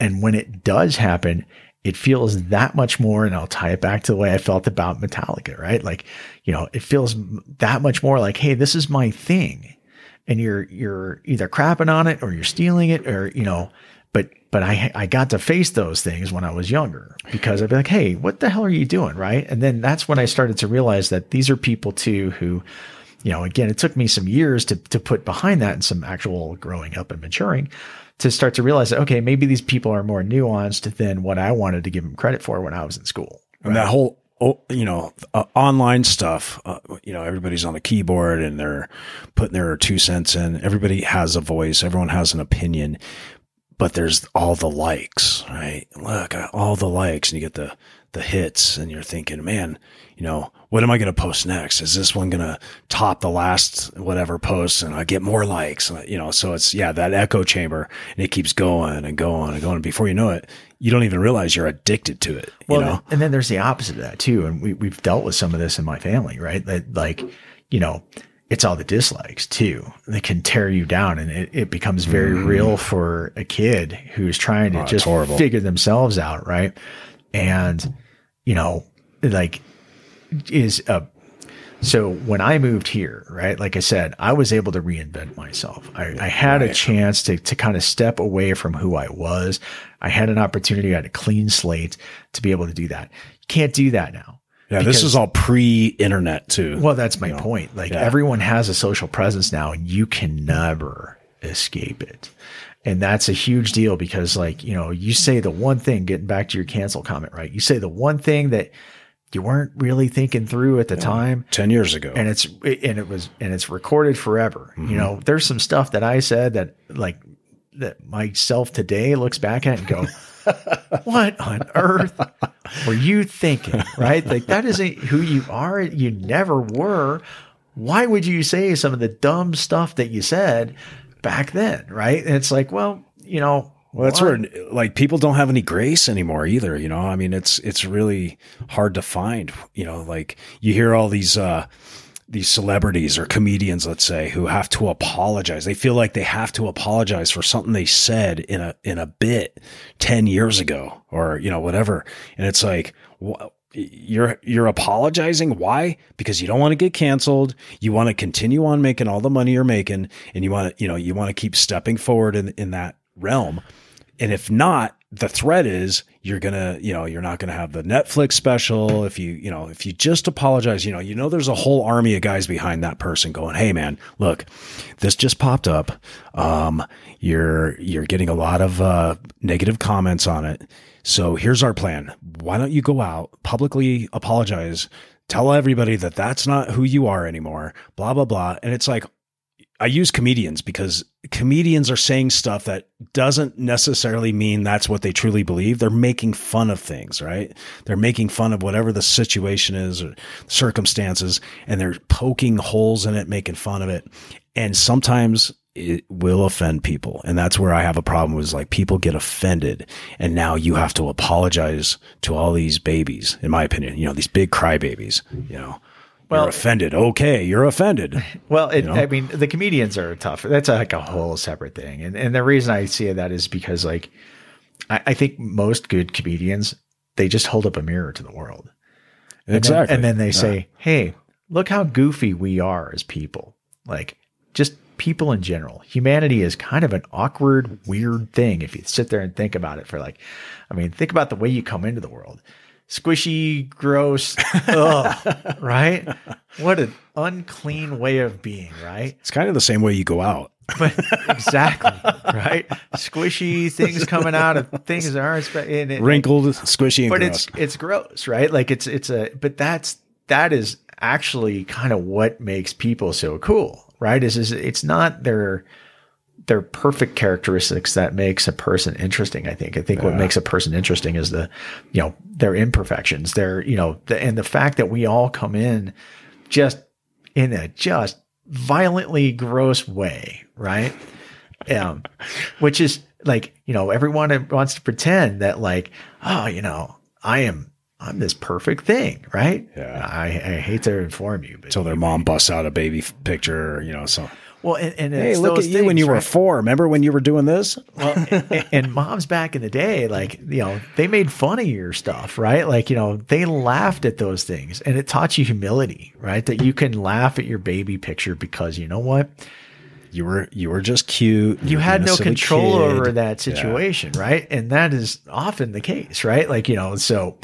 and when it does happen. It feels that much more, and I'll tie it back to the way I felt about Metallica, right? Like, you know, it feels that much more like, hey, this is my thing. And you're you're either crapping on it or you're stealing it or you know but but I I got to face those things when I was younger because I'd be like hey what the hell are you doing right? And then that's when I started to realize that these are people too who you know again it took me some years to to put behind that and some actual growing up and maturing to start to realize that okay maybe these people are more nuanced than what I wanted to give them credit for when I was in school And that whole, oh, you know, uh, online stuff, uh, you know, everybody's on a keyboard and they're putting their two cents in. Everybody has a voice. Everyone has an opinion, but there's all the likes, right? Look, uh, all the likes and you get the, the hits and you're thinking, man, you know, what am I going to post next? Is this one going to top the last whatever post and I get more likes? Uh, You know, so it's, yeah, that echo chamber and it keeps going and going and going. Before you know it, you don't even realize you're addicted to it. Well, you know? and then there's the opposite of that too. And we, we've dealt with some of this in my family, right? That like, you know, it's all the dislikes too. that can tear you down and it, it becomes very real for a kid who's trying to Mm. Oh, just figure themselves out. Right. And, you know, like is a, so when I moved here, right, like I said, I was able to reinvent myself. I, I had a chance to to kind of step away from who I was. I had an opportunity, I had a clean slate to be able to do that. You can't do that now. Yeah, this is all pre-internet too. Well, that's my point. Like yeah. everyone has a social presence now and you can never escape it. And that's a huge deal because like, you know, you say the one thing, getting back to your cancel comment, right? You say the one thing that you weren't really thinking through at the time Ten years ago, and it's and it was and it's recorded forever. You mm-hmm. know, there's some stuff that I said that like that myself today looks back at and go, "What on earth were you thinking?" Right? Like that isn't who you are. You never were. Why would you say some of the dumb stuff that you said back then? Right? And it's like, well, you know. Well, that's where like people don't have any grace anymore either. You know, I mean, it's it's really hard to find. You know, like you hear all these uh these celebrities or comedians, let's say, who have to apologize. They feel like they have to apologize for something they said in a in a bit ten years ago, or you know, whatever. And it's like. wh- you're you're apologizing why because you don't want to get canceled you want to continue on making all the money you're making and you want to you know you want to keep stepping forward in in that realm. And if not the threat is you're gonna you know you're not gonna have the netflix special. If you you know if you just apologize you know you know there's a whole army of guys behind that person going hey man look this just popped up. Um you're you're getting a lot of uh negative comments on it. So here's our plan. Why don't you go out publicly apologize tell everybody that that's not who you are anymore blah blah blah. And it's like I use comedians because comedians are saying stuff that doesn't necessarily mean that's what they truly believe. They're making fun of things, right? They're making fun of whatever the situation is or circumstances, and they're poking holes in it, making fun of it. And sometimes it will offend people. And that's where I have a problem is like people get offended and now you have to apologize to all these babies, in my opinion, you know, these big crybabies, you know. Well- you're offended. Okay, you're offended. Well, it, know? I mean, the comedians are tough. That's like a whole separate thing. And and the reason I see that is because like I, I think most good comedians they just hold up a mirror to the world. And then- Exactly. and then they Yeah. say, "Hey, look how goofy we are as people." Like just people in general. Humanity is kind of an awkward, weird thing if you sit there and think about it for like I mean, think about the way you come into the world. Squishy, gross, ugh, right? What an unclean way of being, right? It's kind of the same way you go out. But exactly, right? Squishy things coming out of things that aren't spe- and it, Wrinkled, squishy, and but gross. it's it's gross, right? Like it's it's a but that's that is actually kind of what makes people so cool, right? Is is it's not their they're perfect characteristics that makes a person interesting. I think. I think what makes a person interesting is the, you know, their imperfections. Their, you know, the, and the fact that we all come in just in a just violently gross way, right? Um, which is like, you know, everyone wants to pretend that like, oh, you know, I am I'm this perfect thing, right? Yeah. I, I hate to inform you, but Until their mom busts out a baby picture, you know. So well, and, and hey, it's look at you when you were four. Remember when you were doing this? well, and, and moms back in the day, like, you know, they made fun of your stuff, right? Like, you know, they laughed at those things and it taught you humility, right? That you can laugh at your baby picture because you know what? You were you were just cute. You were had no control kid. over that situation, right? And that is often the case, right? Like, you know, so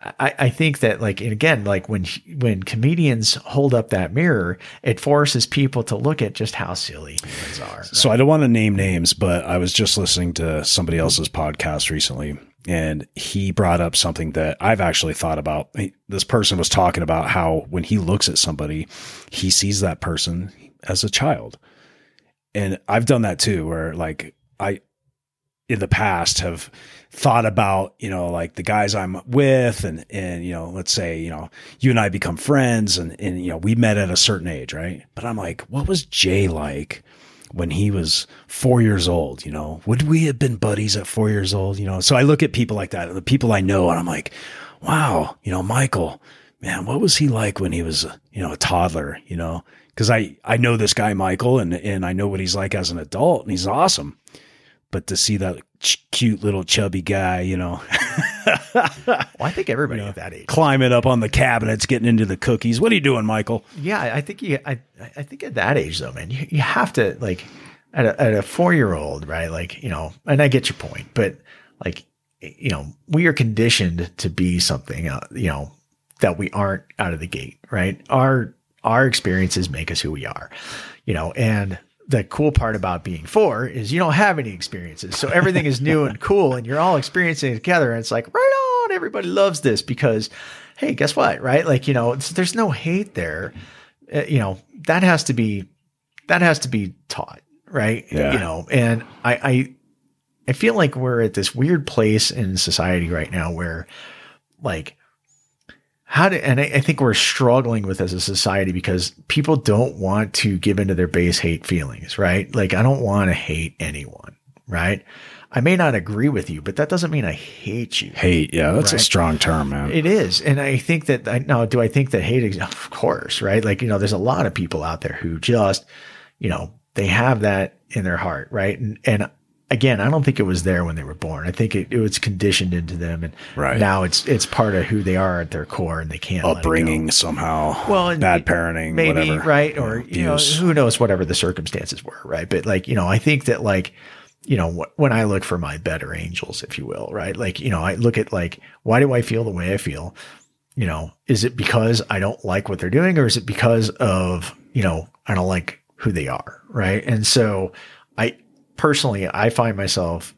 I, I think that like, again, like when, when comedians hold up that mirror, it forces people to look at just how silly humans are. So I don't want to name names, but I was just listening to somebody else's podcast recently, and he brought up something that I've actually thought about. This person was talking about how when he looks at somebody, he sees that person as a child. And I've done that too, where like I in the past have thought about, you know, like the guys I'm with and and you know, let's say, you know, you and I become friends and and you know, we met at a certain age, right? But I'm like, what was Jay like when he was 4 years old, you know? Would we have been buddies at 4 years old, you know? So I look at people like that, the people I know and I'm like, wow, you know, Michael, man, what was he like when he was, you know, a toddler, you know? Cuz I I know this guy Michael and and I know what he's like as an adult and he's awesome but to see that ch- cute little chubby guy, you know, Well, I think everybody at that age. climbing up on the cabinets, getting into the cookies. What are you doing, Michael? Yeah, I think you. I I think at that age though, man, you, you have to like at a, at a four year old, right? Like you know, and I get your point, but like you know, we are conditioned to be something, uh, you know, that we aren't out of the gate, right? Our our experiences make us who we are, you know, and the cool part about being four is you don't have any experiences. So everything is new and cool and you're all experiencing it together. And it's like, right on, everybody loves this because, hey, guess what? Right? Like, you know, there's no hate there. Uh, you know, that has to be, that has to be taught. Right. Yeah. You know, and I, I, I feel like we're at this weird place in society right now where like, how do and I, I think we're struggling with as a society because people don't want to give into their base hate feelings, right? Like I don't want to hate anyone, right? I may not agree with you, but that doesn't mean I hate you. Hate, yeah, that's a strong term, man. It is. And I think that I now do I think that hate of course, right? Like, you know, there's a lot of people out there who just, you know, they have that in their heart, right? And and again, I don't think it was there when they were born. I think it, it was conditioned into them and Right. now it's it's part of who they are at their core and they can't let it go. Upbringing somehow, Well, and bad parenting, maybe whatever, right or you know abuse. who knows whatever the circumstances were right but like you know i think that like you know when i look for my better angels if you will right like you know i look at like why do i feel the way i feel you know is it because i don't like what they're doing or is it because of you know i don't like who they are right and so personally i find myself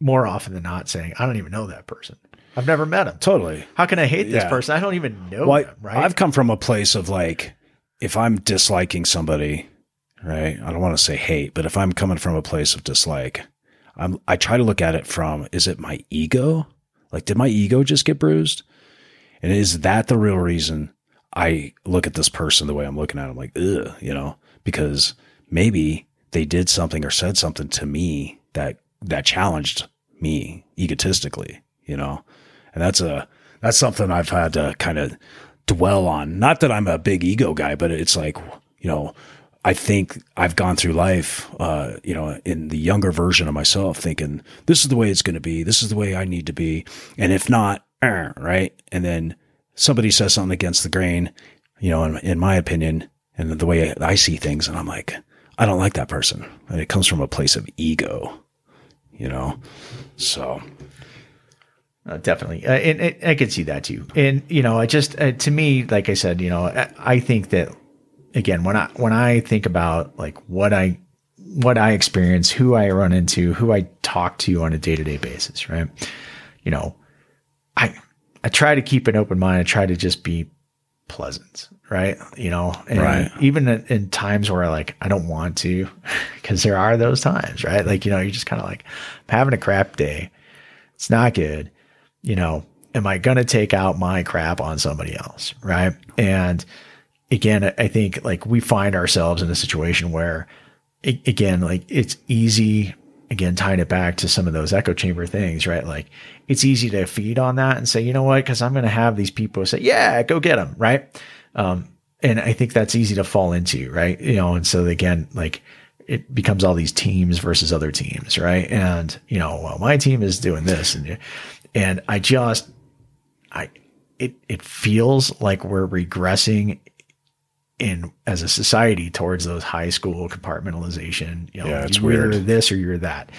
more often than not saying i don't even know that person i've never met him totally. how can i hate this Yeah. person i don't even know Well, them right I've come from a place of like, if I'm disliking somebody, right? I don't want to say hate, but if I'm coming from a place of dislike, I'm I try to look at it from is it my ego? Like, did my ego just get bruised? And is that the real reason I look at this person the way I'm looking at them? Like, ugh, you know, because maybe they did something or said something to me that that challenged me egotistically, you know, and that's a that's something I've had to kind of dwell on. Not that I'm a big ego guy, but it's like you know, I think I've gone through life, uh, you know, in the younger version of myself, thinking this is the way it's going to be, this is the way I need to be, and if not, right, and then somebody says something against the grain, you know, in, in my opinion, and the way I see things, and I'm like, I don't like that person, and it comes from a place of ego, you know, so Uh, definitely, uh, and, and I can see that too. And you know, I just uh, to me, like I said, you know, I, I think that again, when I when I think about like what I what I experience, who I run into, who I talk to on a day to day basis, right? You know, I I try to keep an open mind. I try to just be pleasant, right? You know, and Right. even in, in times where like I don't want to, because there are those times, right? Like you know, you're just kind of like I'm having a crap day. It's not good. You know, am I going to take out my crap on somebody else, right? And again, I think like we find ourselves in a situation where, again, like it's easy. Again, tying it back to some of those echo chamber things, right? Like it's easy to feed on that and say, you know what? Because I'm going to have these people say, yeah, go get them, right? Um, and I think that's easy to fall into, right? You know, and so again, like it becomes all these teams versus other teams, right? And you know, well, my team is doing this, and and I just, I, it it feels like we're regressing in as a society towards those high school compartmentalization. You know, Yeah, it's you're weird. this or you're that,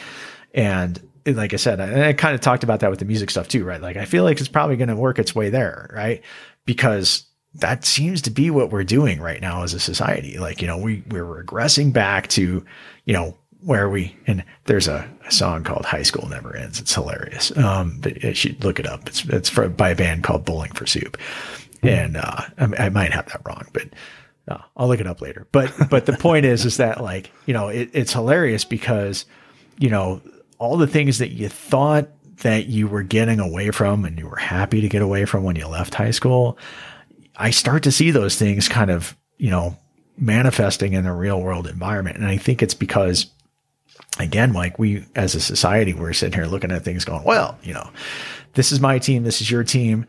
and like I said, and I kind of talked about that with the music stuff too, right? Like I feel like it's probably going to work its way there, right? Because that seems to be what we're doing right now as a society. Like, you know, we, we're regressing back to, you know, where we, and there's a, a song called High School Never Ends. It's hilarious. Um, but you should look it up. It's, it's for, by a band called Bowling for Soup. And, uh, I, I might have that wrong, but, uh, I'll look it up later. But, but the point is, is that like, you know, it, it's hilarious because, you know, all the things that you thought that you were getting away from and you were happy to get away from when you left high school, I start to see those things kind of, you know, manifesting in the real world environment. And I think it's because, again, like we as a society, we're sitting here looking at things going, well, you know, this is my team, this is your team,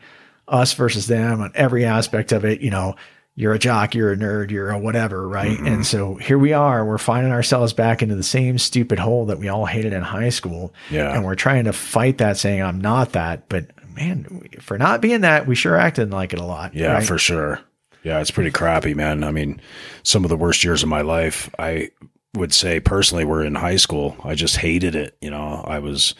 us versus them on every aspect of it, you know. You're a jock, you're a nerd, you're a whatever, right? And mm-hmm. so here we are, we're finding ourselves back into the same stupid hole that we all hated in high school. Yeah. And we're trying to fight that, saying, I'm not that. But man, for not being that, we sure acted like it a lot. Yeah, right? for sure. Yeah, it's pretty crappy, man. I mean, some of the worst years of my life, I would say personally, were in high school. I just hated it. You know, I was,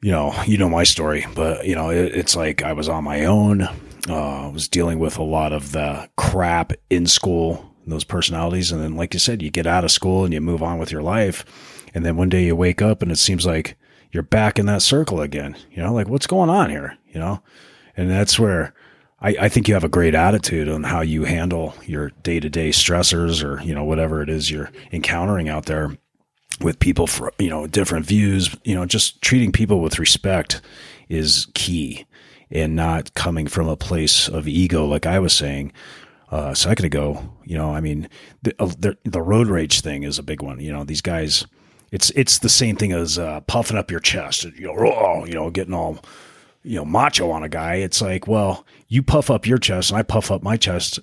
you know, you know my story, but you know, it, it's like I was on my own. Uh, I was dealing with a lot of the crap in school, those personalities, and then, like you said, you get out of school and you move on with your life, and then one day you wake up and it seems like you're back in that circle again. You know, like what's going on here? You know, and that's where I, I think you have a great attitude on how you handle your day to day stressors or you know whatever it is you're encountering out there with people for you know different views. You know, just treating people with respect is key, and not coming from a place of ego, like I was saying uh, a second ago. You know, I mean, the, uh, the the road rage thing is a big one. You know, these guys. It's it's the same thing as uh, puffing up your chest. You know, "Oh," you know, getting all you know, macho on a guy. It's like, well, you puff up your chest and I puff up my chest.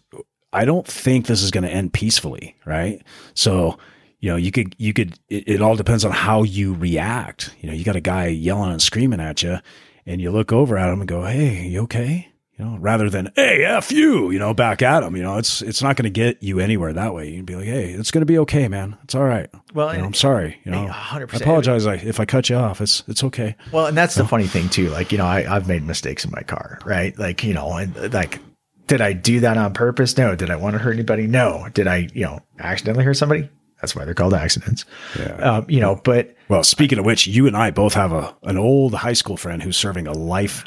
I don't think this is going to end peacefully, right? So, you know, you could, you could, it, it all depends on how you react. You know, you got a guy yelling and screaming at you, and you look over at them and go, "Hey, you okay?" You know, rather than "Hey, f you," you know, back at them. You know, it's it's not going to get you anywhere that way. You'd be like, "Hey, it's going to be okay, man. It's all right." Well, You know, I'm sorry. You know, 100%. I apologize if I cut you off. It's it's okay. Well, and that's the funny thing too. Like, you know, I, I've made mistakes in my car, right? Like, you know, and like, did I do that on purpose? No. Did I want to hurt anybody? No. Did I, you know, accidentally hurt somebody? That's why they're called accidents. Yeah. Um, you know, but Well, speaking of which, you and I both have a an old high school friend who's serving a life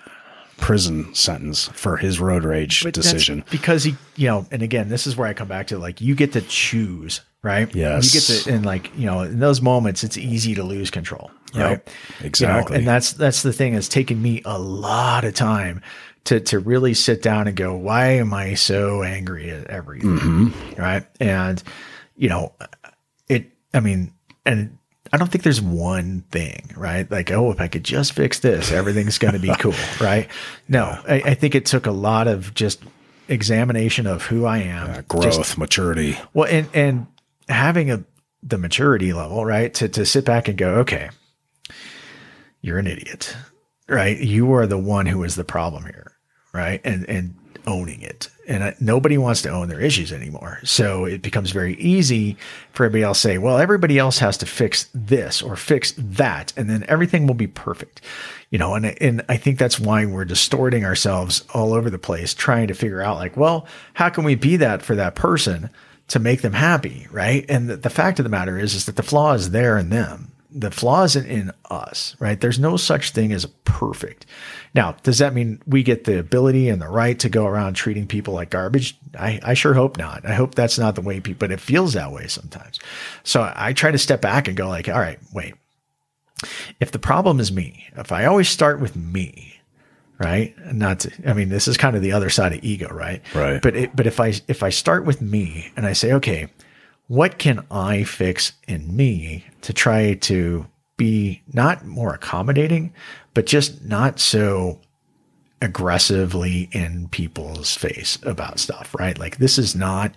prison sentence for his road rage decision. because he, you know, and again, this is where I come back to like you get to choose, right? Yes. you get to, and like you know, in those moments, it's easy to lose control, right? Yep, You know, exactly. and that's that's the thing. It's taken me a lot of time to to really sit down and go, why am I so angry at everything, Mm-hmm. right? And you know. I mean, and. I don't think there's one thing, right? Like, oh, if I could just fix this, everything's going to be cool, right? No, I, I think it took a lot of just examination of who I am, Growth, just- maturity. well, and and having a the maturity level, right? To to sit back and go, okay, you're an idiot, right? You are the one who is the problem here, right? And and owning it. And nobody wants to own their issues anymore. So it becomes very easy for everybody else to say, well, everybody else has to fix this or fix that, and then everything will be perfect. You know, and and I think that's why we're distorting ourselves all over the place, trying to figure out like, well, how can we be that for that person to make them happy, right? And the, the fact of the matter is, is that the flaw is there in them, the flaws in, in us, right? There's no such thing as perfect. Now, does that mean we get the ability and the right to go around treating people like garbage? I, I sure hope not. I hope that's not the way people, but it feels that way sometimes. So I try to step back and go like, all right, wait. If the problem is me, if I always start with me, right? Not to, I mean, this is kind of the other side of ego, right? Right. But it, but if I if I start with me and I say, okay, what can I fix in me to try to be not more accommodating, but just not so aggressively in people's face about stuff, right? Like this is not,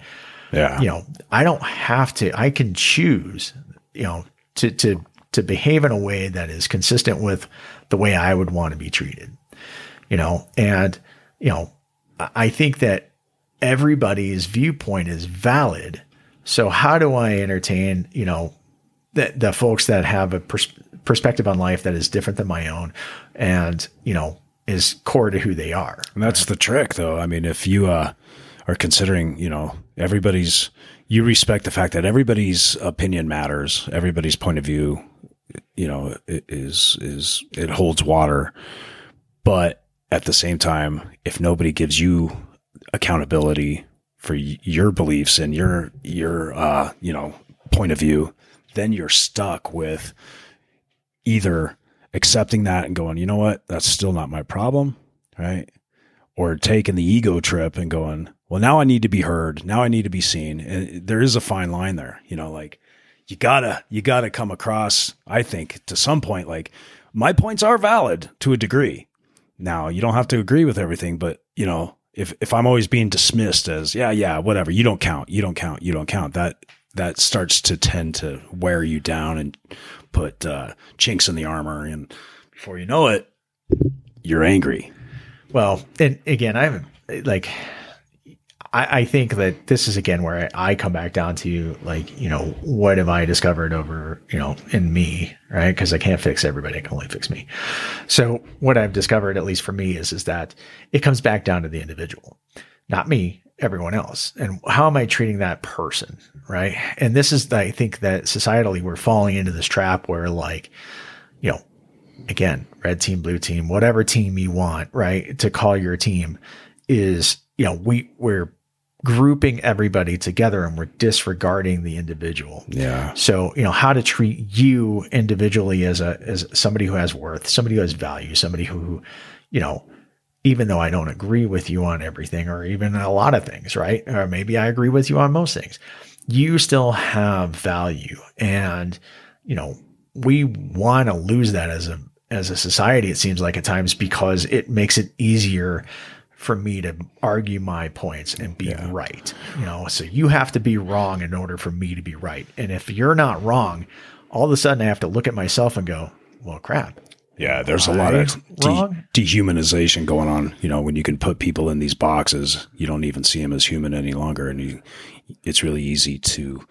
Yeah. you know, I don't have to, I can choose, you know, to, to, to behave in a way that is consistent with the way I would want to be treated, you know, and, you know, I think that everybody's viewpoint is valid. So how do I entertain, you know, the, the folks that have a pers- perspective on life that is different than my own and, you know, is core to who they are. And that's the trick, though. I mean, if you uh, are considering, you know, everybody's, you respect the fact that everybody's opinion matters, everybody's point of view, you know, is is it holds water. But at the same time, if nobody gives you accountability for your beliefs and your your uh, you know point of view, then you're stuck with either accepting that and going, you know what, that's still not my problem, right? Or taking the ego trip and going, well, now I need to be heard. Now I need to be seen. And there is a fine line there, you know, like you gotta, you gotta come across, I think, to some point, like my points are valid to a degree. Now you don't have to agree with everything, but you know, if, if I'm always being dismissed as, yeah, yeah, whatever, you don't count, you don't count, you don't count, that, that starts to tend to wear you down and put uh, chinks in the armor. And before you know it, you're angry. Well, and again, I haven't like I, I think that this is again where I, I come back down to like, you know, what have I discovered over, you know, in me, right? Because I can't fix everybody, I can only fix me. So what I've discovered, at least for me, is is that it comes back down to the individual, not me, everyone else. And how am I treating that person? Right. And this is I think that societally we're falling into this trap where like, you know, again, red team, blue team, whatever team you want, right, to call your team is, you know, we we're grouping everybody together and we're disregarding the individual. Yeah. So, you know, how to treat you individually as a as somebody who has worth, somebody who has value, somebody who, you know, even though I don't agree with you on everything or even a lot of things, right? Or maybe I agree with you on most things. You still have value and, you know, we want to lose that as a as a society it seems like at times because it makes it easier for me to argue my points and be right you know so you have to be wrong in order for me to be right and if you're not wrong all of a sudden i have to look at myself and go well crap Yeah, there's a lot of de- dehumanization going on. You know, when you can put people in these boxes, you don't even see them as human any longer, and you, it's really easy to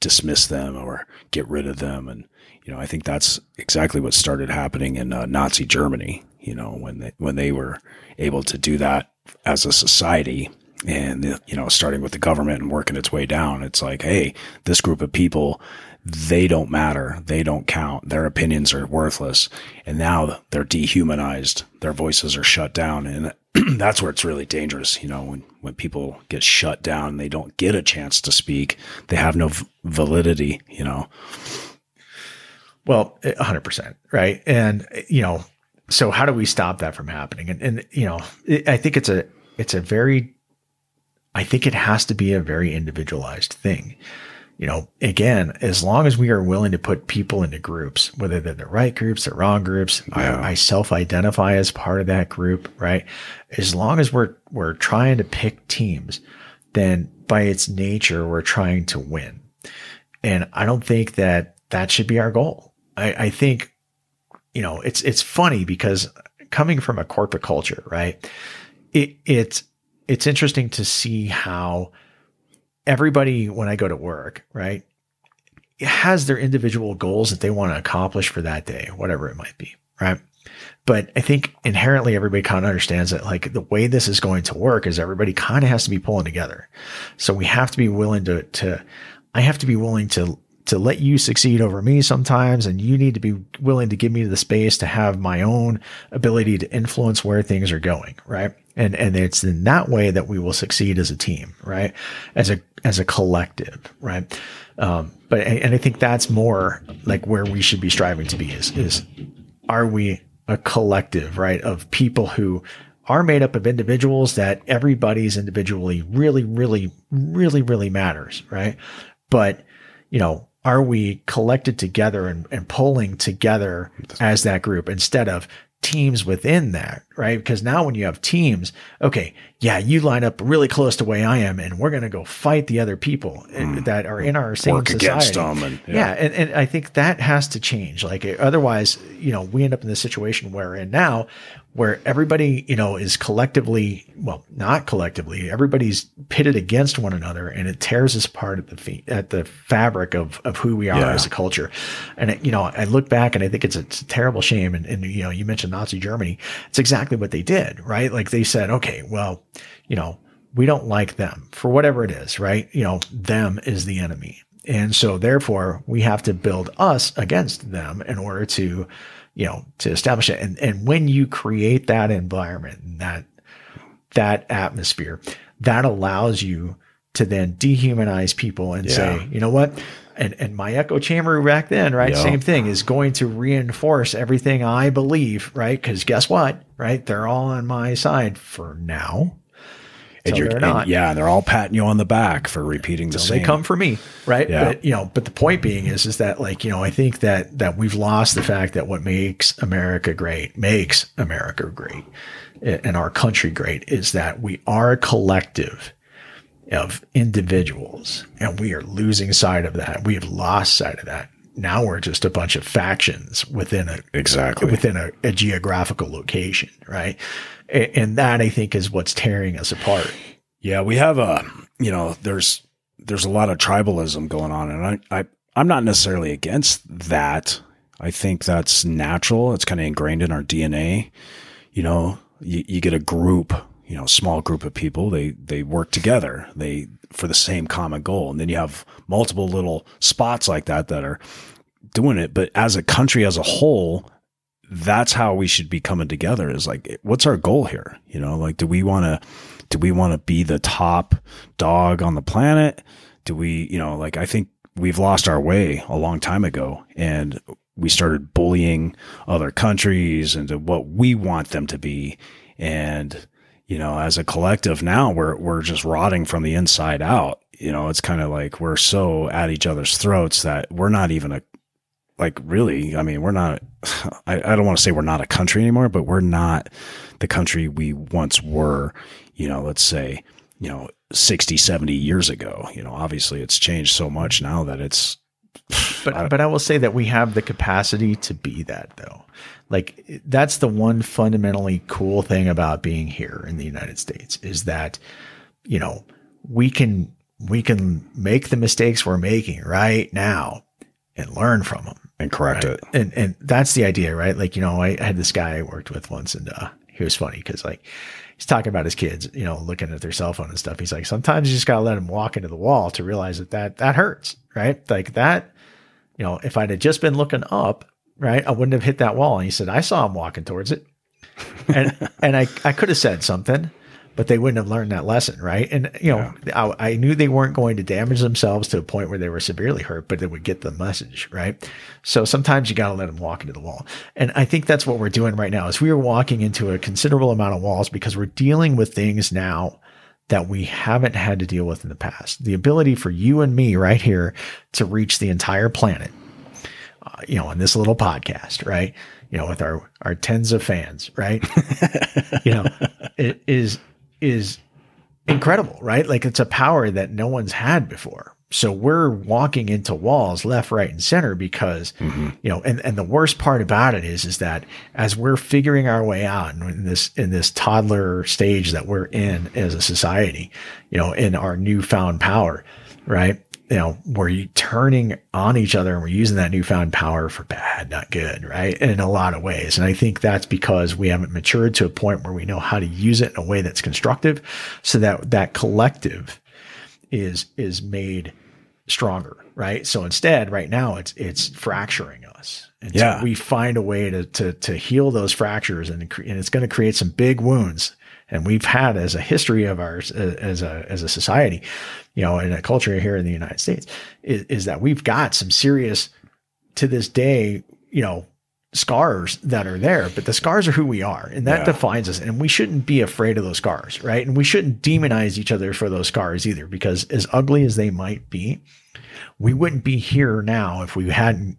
dismiss them or get rid of them. And you know, I think that's exactly what started happening in uh, Nazi Germany. You know, when they when they were able to do that as a society, and you know, starting with the government and working its way down, it's like, hey, this group of people they don't matter. They don't count. Their opinions are worthless. And now they're dehumanized. Their voices are shut down. And that's where it's really dangerous. You know, when, when people get shut down, they don't get a chance to speak. They have no v- validity, you know. Well, a hundred percent, right? And you know, so how do we stop that from happening? And and you know, it, I think it's a it's a very, I think it has to be a very individualized thing. You know, again, as long as we are willing to put people into groups, whether they're the right groups, the wrong groups, Yeah. I, I self-identify as part of that group, right? As long as we're we're trying to pick teams, then by its nature, we're trying to win. And I don't think that that should be our goal. I, I think, you know, it's, it's funny because coming from a corporate culture, right? It, it's, it's interesting to see how everybody, when I go to work, right, has their individual goals that they want to accomplish for that day, whatever it might be, right? But I think inherently everybody kind of understands that like the way this is going to work is everybody kind of has to be pulling together. So we have to be willing to, to, I have to be willing to, to let you succeed over me sometimes and you need to be willing to give me the space to have my own ability to influence where things are going right and and it's in that way that we will succeed as a team right? As a as a collective right? Um, but and i think that's more like where we should be striving to be is is are we a collective right of people who are made up of individuals that everybody's individually really really really really matters right? But you know are we collected together and, and pulling together as that group instead of teams within that, right? Because now when you have teams, okay, yeah, you line up really close to where I am, and we're going to go fight the other people mm. that are in our same Work society. against them, and yeah, yeah and, and I think that has to change. Like otherwise, you know, we end up in the situation we're in now, where everybody, you know, is collectively, well, not collectively, everybody's pitted against one another and it tears us apart at the feet, at the fabric of, of who we are yeah. as a culture. And, it, you know, I look back and I think it's a, it's a terrible shame. And, and, you know, you mentioned Nazi Germany. It's exactly what they did, right? Like they said, okay, well, you know, we don't like them for whatever it is, right? You know, them is the enemy. And so therefore we have to build us against them in order to, you know, to establish it. And, and when you create that environment and that, that atmosphere, that allows you to then dehumanize people and yeah. say, you know what? And, and my echo chamber back then, right? Yeah. Same thing is going to reinforce everything I believe, right? Because guess what? Right? They're all on my side for now and you're not. And yeah, they're all patting you on the back for repeating the same. They come for me, right? Yeah. But you know, but the point being is, is that like you know, I think that that we've lost the fact that what makes America great makes America great and our country great is that we are a collective of individuals, and we are losing sight of that. We have lost sight of that. Now we're just a bunch of factions within a exactly within a, a geographical location, right? and that I think is what's tearing us apart. Yeah, we have a you know there's there's a lot of tribalism going on, and I, I I'm not necessarily against that. I think that's natural. It's kind of ingrained in our DNA. You know, you, you get a group, you know, small group of people. They they work together. They for the same common goal, and then you have multiple little spots like that that are doing it. But as a country as a whole, that's how we should be coming together is like what's our goal here you know like do we want to do we want to be the top dog on the planet do we you know like i think we've lost our way a long time ago and we started bullying other countries into what we want them to be and you know as a collective now we're we're just rotting from the inside out you know it's kind of like we're so at each other's throats that we're not even a like really, I mean, we're not, I, I don't want to say we're not a country anymore, but we're not the country we once were, you know, let's say, you know, 60, 70 years ago. You know, obviously it's changed so much now that it's, but I, but I will say that we have the capacity to be that though. Like that's the one fundamentally cool thing about being here in the United States is that you know, we can we can make the mistakes we're making right now and learn from them and correct right? it. And and that's the idea, right? Like you know, I, had this guy I worked with once, and uh, he was funny because like he's talking about his kids, you know, looking at their cell phone and stuff. He's like, sometimes you just gotta let them walk into the wall to realize that that that hurts, right? Like that, you know, if I'd have just been looking up, right, I wouldn't have hit that wall. And he said, I saw him walking towards it, and and I I could have said something, but they wouldn't have learned that lesson, right? And you know, yeah. I, I, knew they weren't going to damage themselves to a point where they were severely hurt, but they would get the message, right? So sometimes you got to let them walk into the wall, and I think that's what we're doing right now. Is we are walking into a considerable amount of walls because we're dealing with things now that we haven't had to deal with in the past. The ability for you and me right here to reach the entire planet, uh, you know, on this little podcast, right? You know, with our our tens of fans, right? you know, it is is incredible, right? Like it's a power that no one's had before. So we're walking into walls left, right, and center because, mm-hmm. you know, and, and the worst part about it is, is that as we're figuring our way out in this, in this toddler stage that we're in as a society, you know, in our newfound power, right? You know, we're turning on each other and we're using that newfound power for bad, not good, right? In a lot of ways. And I think that's because we haven't matured to a point where we know how to use it in a way that's constructive so that that collective is, is made stronger, right? So instead, right now, it's it's fracturing us. And Yeah. so we find a way to to to heal those fractures, and and it's going to create some big wounds. And we've had as a history of ours uh, as a as a society, you know, in a culture here in the United States, is, is that we've got some serious to this day, you know, scars that are there, but the scars are who we are, and that Yeah. defines us. And we shouldn't be afraid of those scars, right? And we shouldn't demonize each other for those scars either, because as ugly as they might be, we wouldn't be here now if we hadn't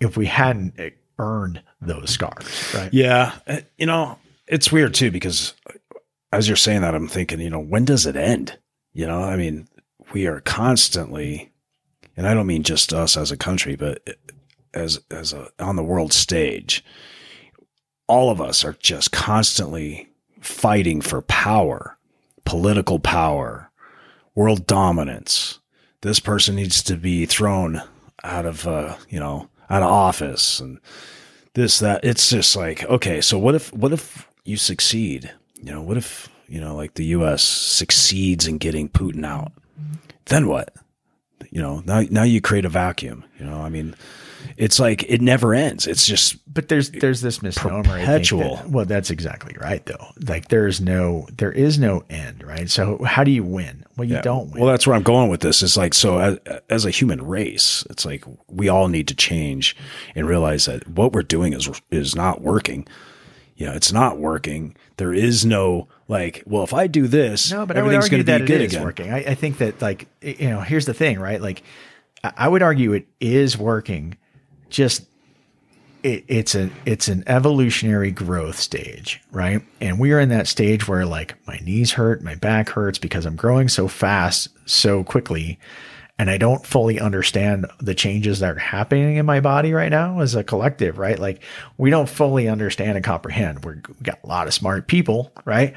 if we hadn't earned those scars, right? Yeah. uh, You know, it's weird too because as you're saying that, I'm thinking, you know, when does it end? You know, I mean, we are constantly, and I don't mean just us as a country, but as as a on the world stage, all of us are just constantly fighting for power, political power, world dominance. This person needs to be thrown out of, uh, you know, out of office and this that it's just like okay so what if what if you succeed. You know what if you know like the us succeeds in getting putin out? Then what? You know now now you create a vacuum you know? I mean it's like it never ends. It's just but there's there's this misnomer Perpetual. that- well that's exactly right though. Like there's no there is no end right? So how do you win? Well you Yeah. don't win. Well, that's where I'm going with this. It's like so as, as a human race, it's like we all need to change and realize that what we're doing is is not working. You know, it's not working. There is no like, well, if I do this, no but i would everything's argue going to that be it good is again. working I, I think that like you know here's the thing right like I- i would argue it is working just it, it's a it's an evolutionary growth stage, right? And we are in that stage where like my knees hurt, my back hurts because I'm growing so fast, so quickly, and I don't fully understand the changes that are happening in my body right now as a collective, right? Like we don't fully understand and comprehend. We're, we got a lot of smart people, right?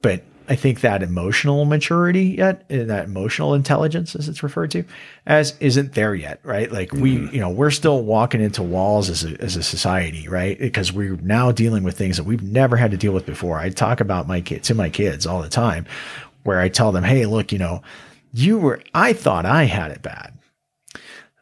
But I think that emotional maturity yet, uh, that emotional intelligence, as it's referred to, as isn't there yet, right? Like we, you know, we're still walking into walls as a, as a society, right? Because we're now dealing with things that we've never had to deal with before. I talk about my kids to my kids all the time, where I tell them, "Hey, look, you know, you were, I thought I had it bad.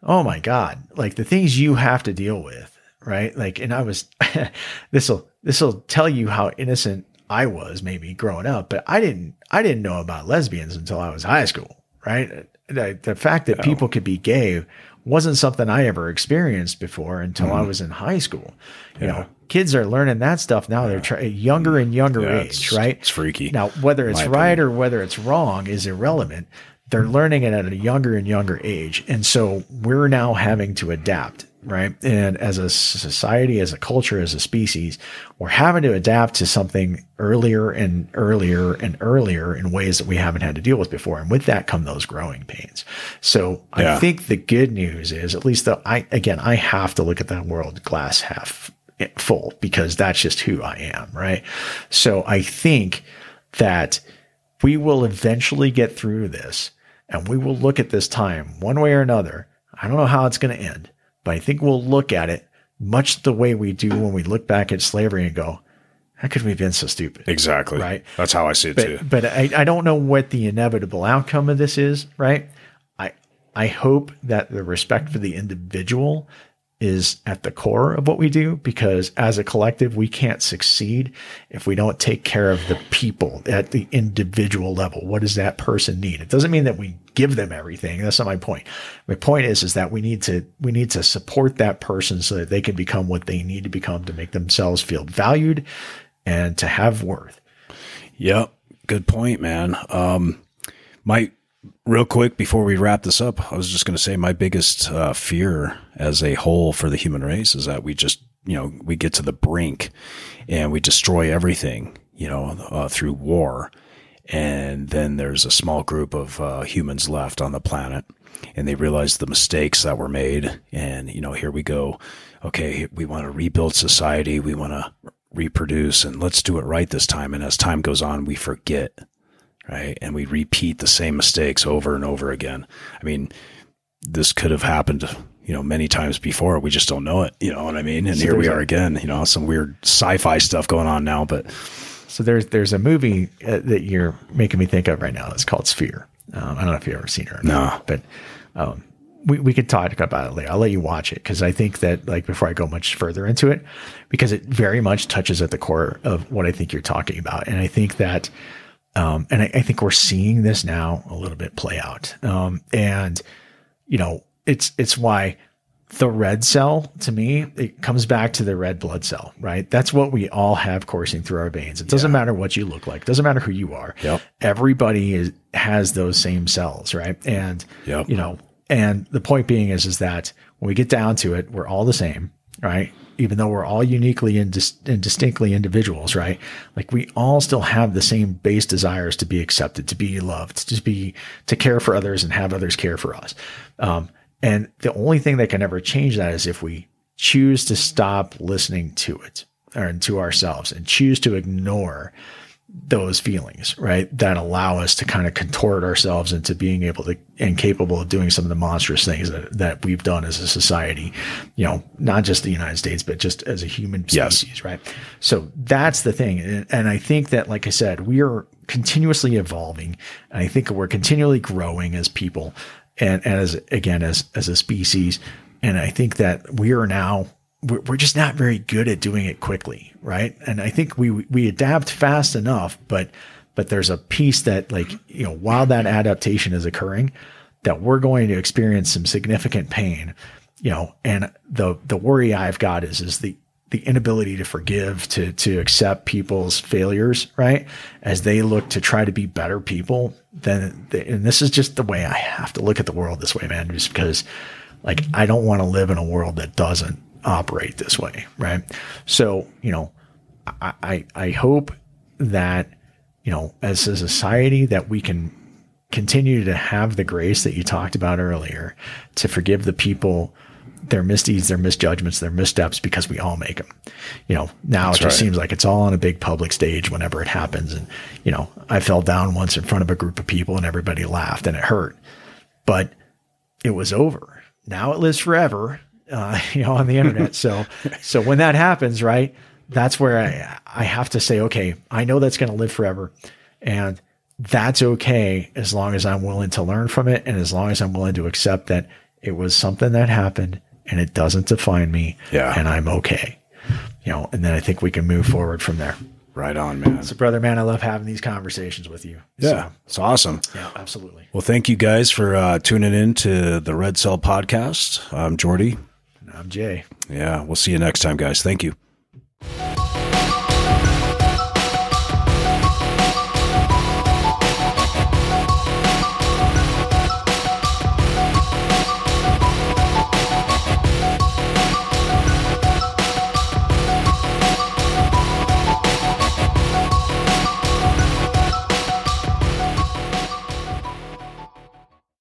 Oh my God. Like the things you have to deal with, right? Like, and I was, this'll, this'll tell you how innocent I was maybe growing up, but I didn't, I didn't know about lesbians until I was high school, right? The, the fact that people could be gay wasn't something I ever experienced before until I mm-hmm. was in high school. You know, kids are learning that stuff now. They're try- younger and younger Yeah, age, it's- right? it's freaky, Now, whether it's right or whether it's wrong is irrelevant. They're learning it at a younger and younger age. And so we're now having to adapt, right? And as a society, as a culture, as a species, we're having to adapt to something earlier and earlier and earlier in ways that we haven't had to deal with before. And with that come those growing pains. So I think the good news is, at least though I, again, I have to look at that world glass half full because that's just who I am, right? So I think that we will eventually get through this and we will look at this time one way or another. I don't know how it's going to end, but I think we'll look at it much the way we do when we look back at slavery and go, how could we have been so stupid? Exactly. Right. That's how I see it too. But, but I, I don't know what the inevitable outcome of this is, right? I I hope that the respect for the individual is at the core of what we do because as a collective we can't succeed if we don't take care of the people at the individual level. What does that person need? It doesn't mean that we give them everything. That's not my point. My point is is that we need to we need to support that person so that they can become what they need to become to make themselves feel valued and to have worth. Yep. Good point, man. Um, my real quick before we wrap this up, I was just going to say my biggest uh, fear as a whole for the human race is that we just, you know, we get to the brink and we destroy everything, you know, uh, through war. And then there's a small group of uh, humans left on the planet and they realize the mistakes that were made. And, you know, here we go. Okay, we want to rebuild society. We want to reproduce and let's do it right this time. And as time goes on, we forget, right? And we repeat the same mistakes over and over again. I mean, this could have happened, you know, many times before. We just don't know it. You know what I mean? And here we are a- again, you know, some weird sci-fi stuff going on now, but So there's there's a movie uh, that you're making me think of right now. It's called Sphere. Um, I don't know if you've ever seen it or not, but um, we, we could talk about it later. I'll let you watch it because I think that like before I go much further into it, because it very much touches at the core of what I think you're talking about, and I think that, um, and I, I think we're seeing this now a little bit play out, um, and you know it's it's why the red cell to me it comes back to the red blood cell right? That's what we all have coursing through our veins. It doesn't matter what you look like. Doesn't matter who you are. Yep. everybody is, has those same cells right? And Yep. you know and the point being is is that when we get down to it we're all the same right even though we're all uniquely and, dis- and distinctly individuals right? Like we all still have the same base desires to be accepted to be loved to be to care for others and have others care for us. Um, and the only thing that can ever change that is if we choose to stop listening to it or to ourselves and choose to ignore those feelings, right? That allow us to kind of contort ourselves into being able to and capable of doing some of the monstrous things that, that we've done as a society, you know, not just the United States, but just as a human Yes. species, right? So that's the thing. And, and I think that, like I said, we are continuously evolving. And I think we're continually growing as people and, and as, again, as, as a species. And I think that we are now we're, just not very good at doing it quickly, right? And I think we we adapt fast enough, but but there's a piece that like you know while that adaptation is occurring, that we're going to experience some significant pain, you know. And the the worry I've got is is the the inability to forgive, to to accept people's failures, right? As they look to try to be better people, then and this is just the way I have to look at the world this way, man. Just because like I don't want to live in a world that doesn't operate this way, right? So, you know, I, I, I hope that, you know, as a society that we can continue to have the grace that you talked about earlier to forgive the people their misdeeds, their misjudgments, their missteps because we all make them. You know, now it just right. seems like it's all on a big public stage whenever it happens. And, you know, I fell down once in front of a group of people and everybody laughed and it hurt, but it was over. Now it lives forever, uh, you know, on the internet. So, so when that happens, right, that's where I, I have to say, okay, I know that's going to live forever. And that's okay as long as I'm willing to learn from it. And as long as I'm willing to accept that it was something that happened and it doesn't define me. Yeah. And I'm okay. You know, and then I think we can move forward from there. Right on, man. So, brother, man, I love having these conversations with you. Yeah, it's awesome. Yeah, absolutely. Well, thank you guys for uh, tuning in to the Red Cell podcast. I'm Jordy. I'm Jay. Yeah. We'll see you next time, guys. Thank you.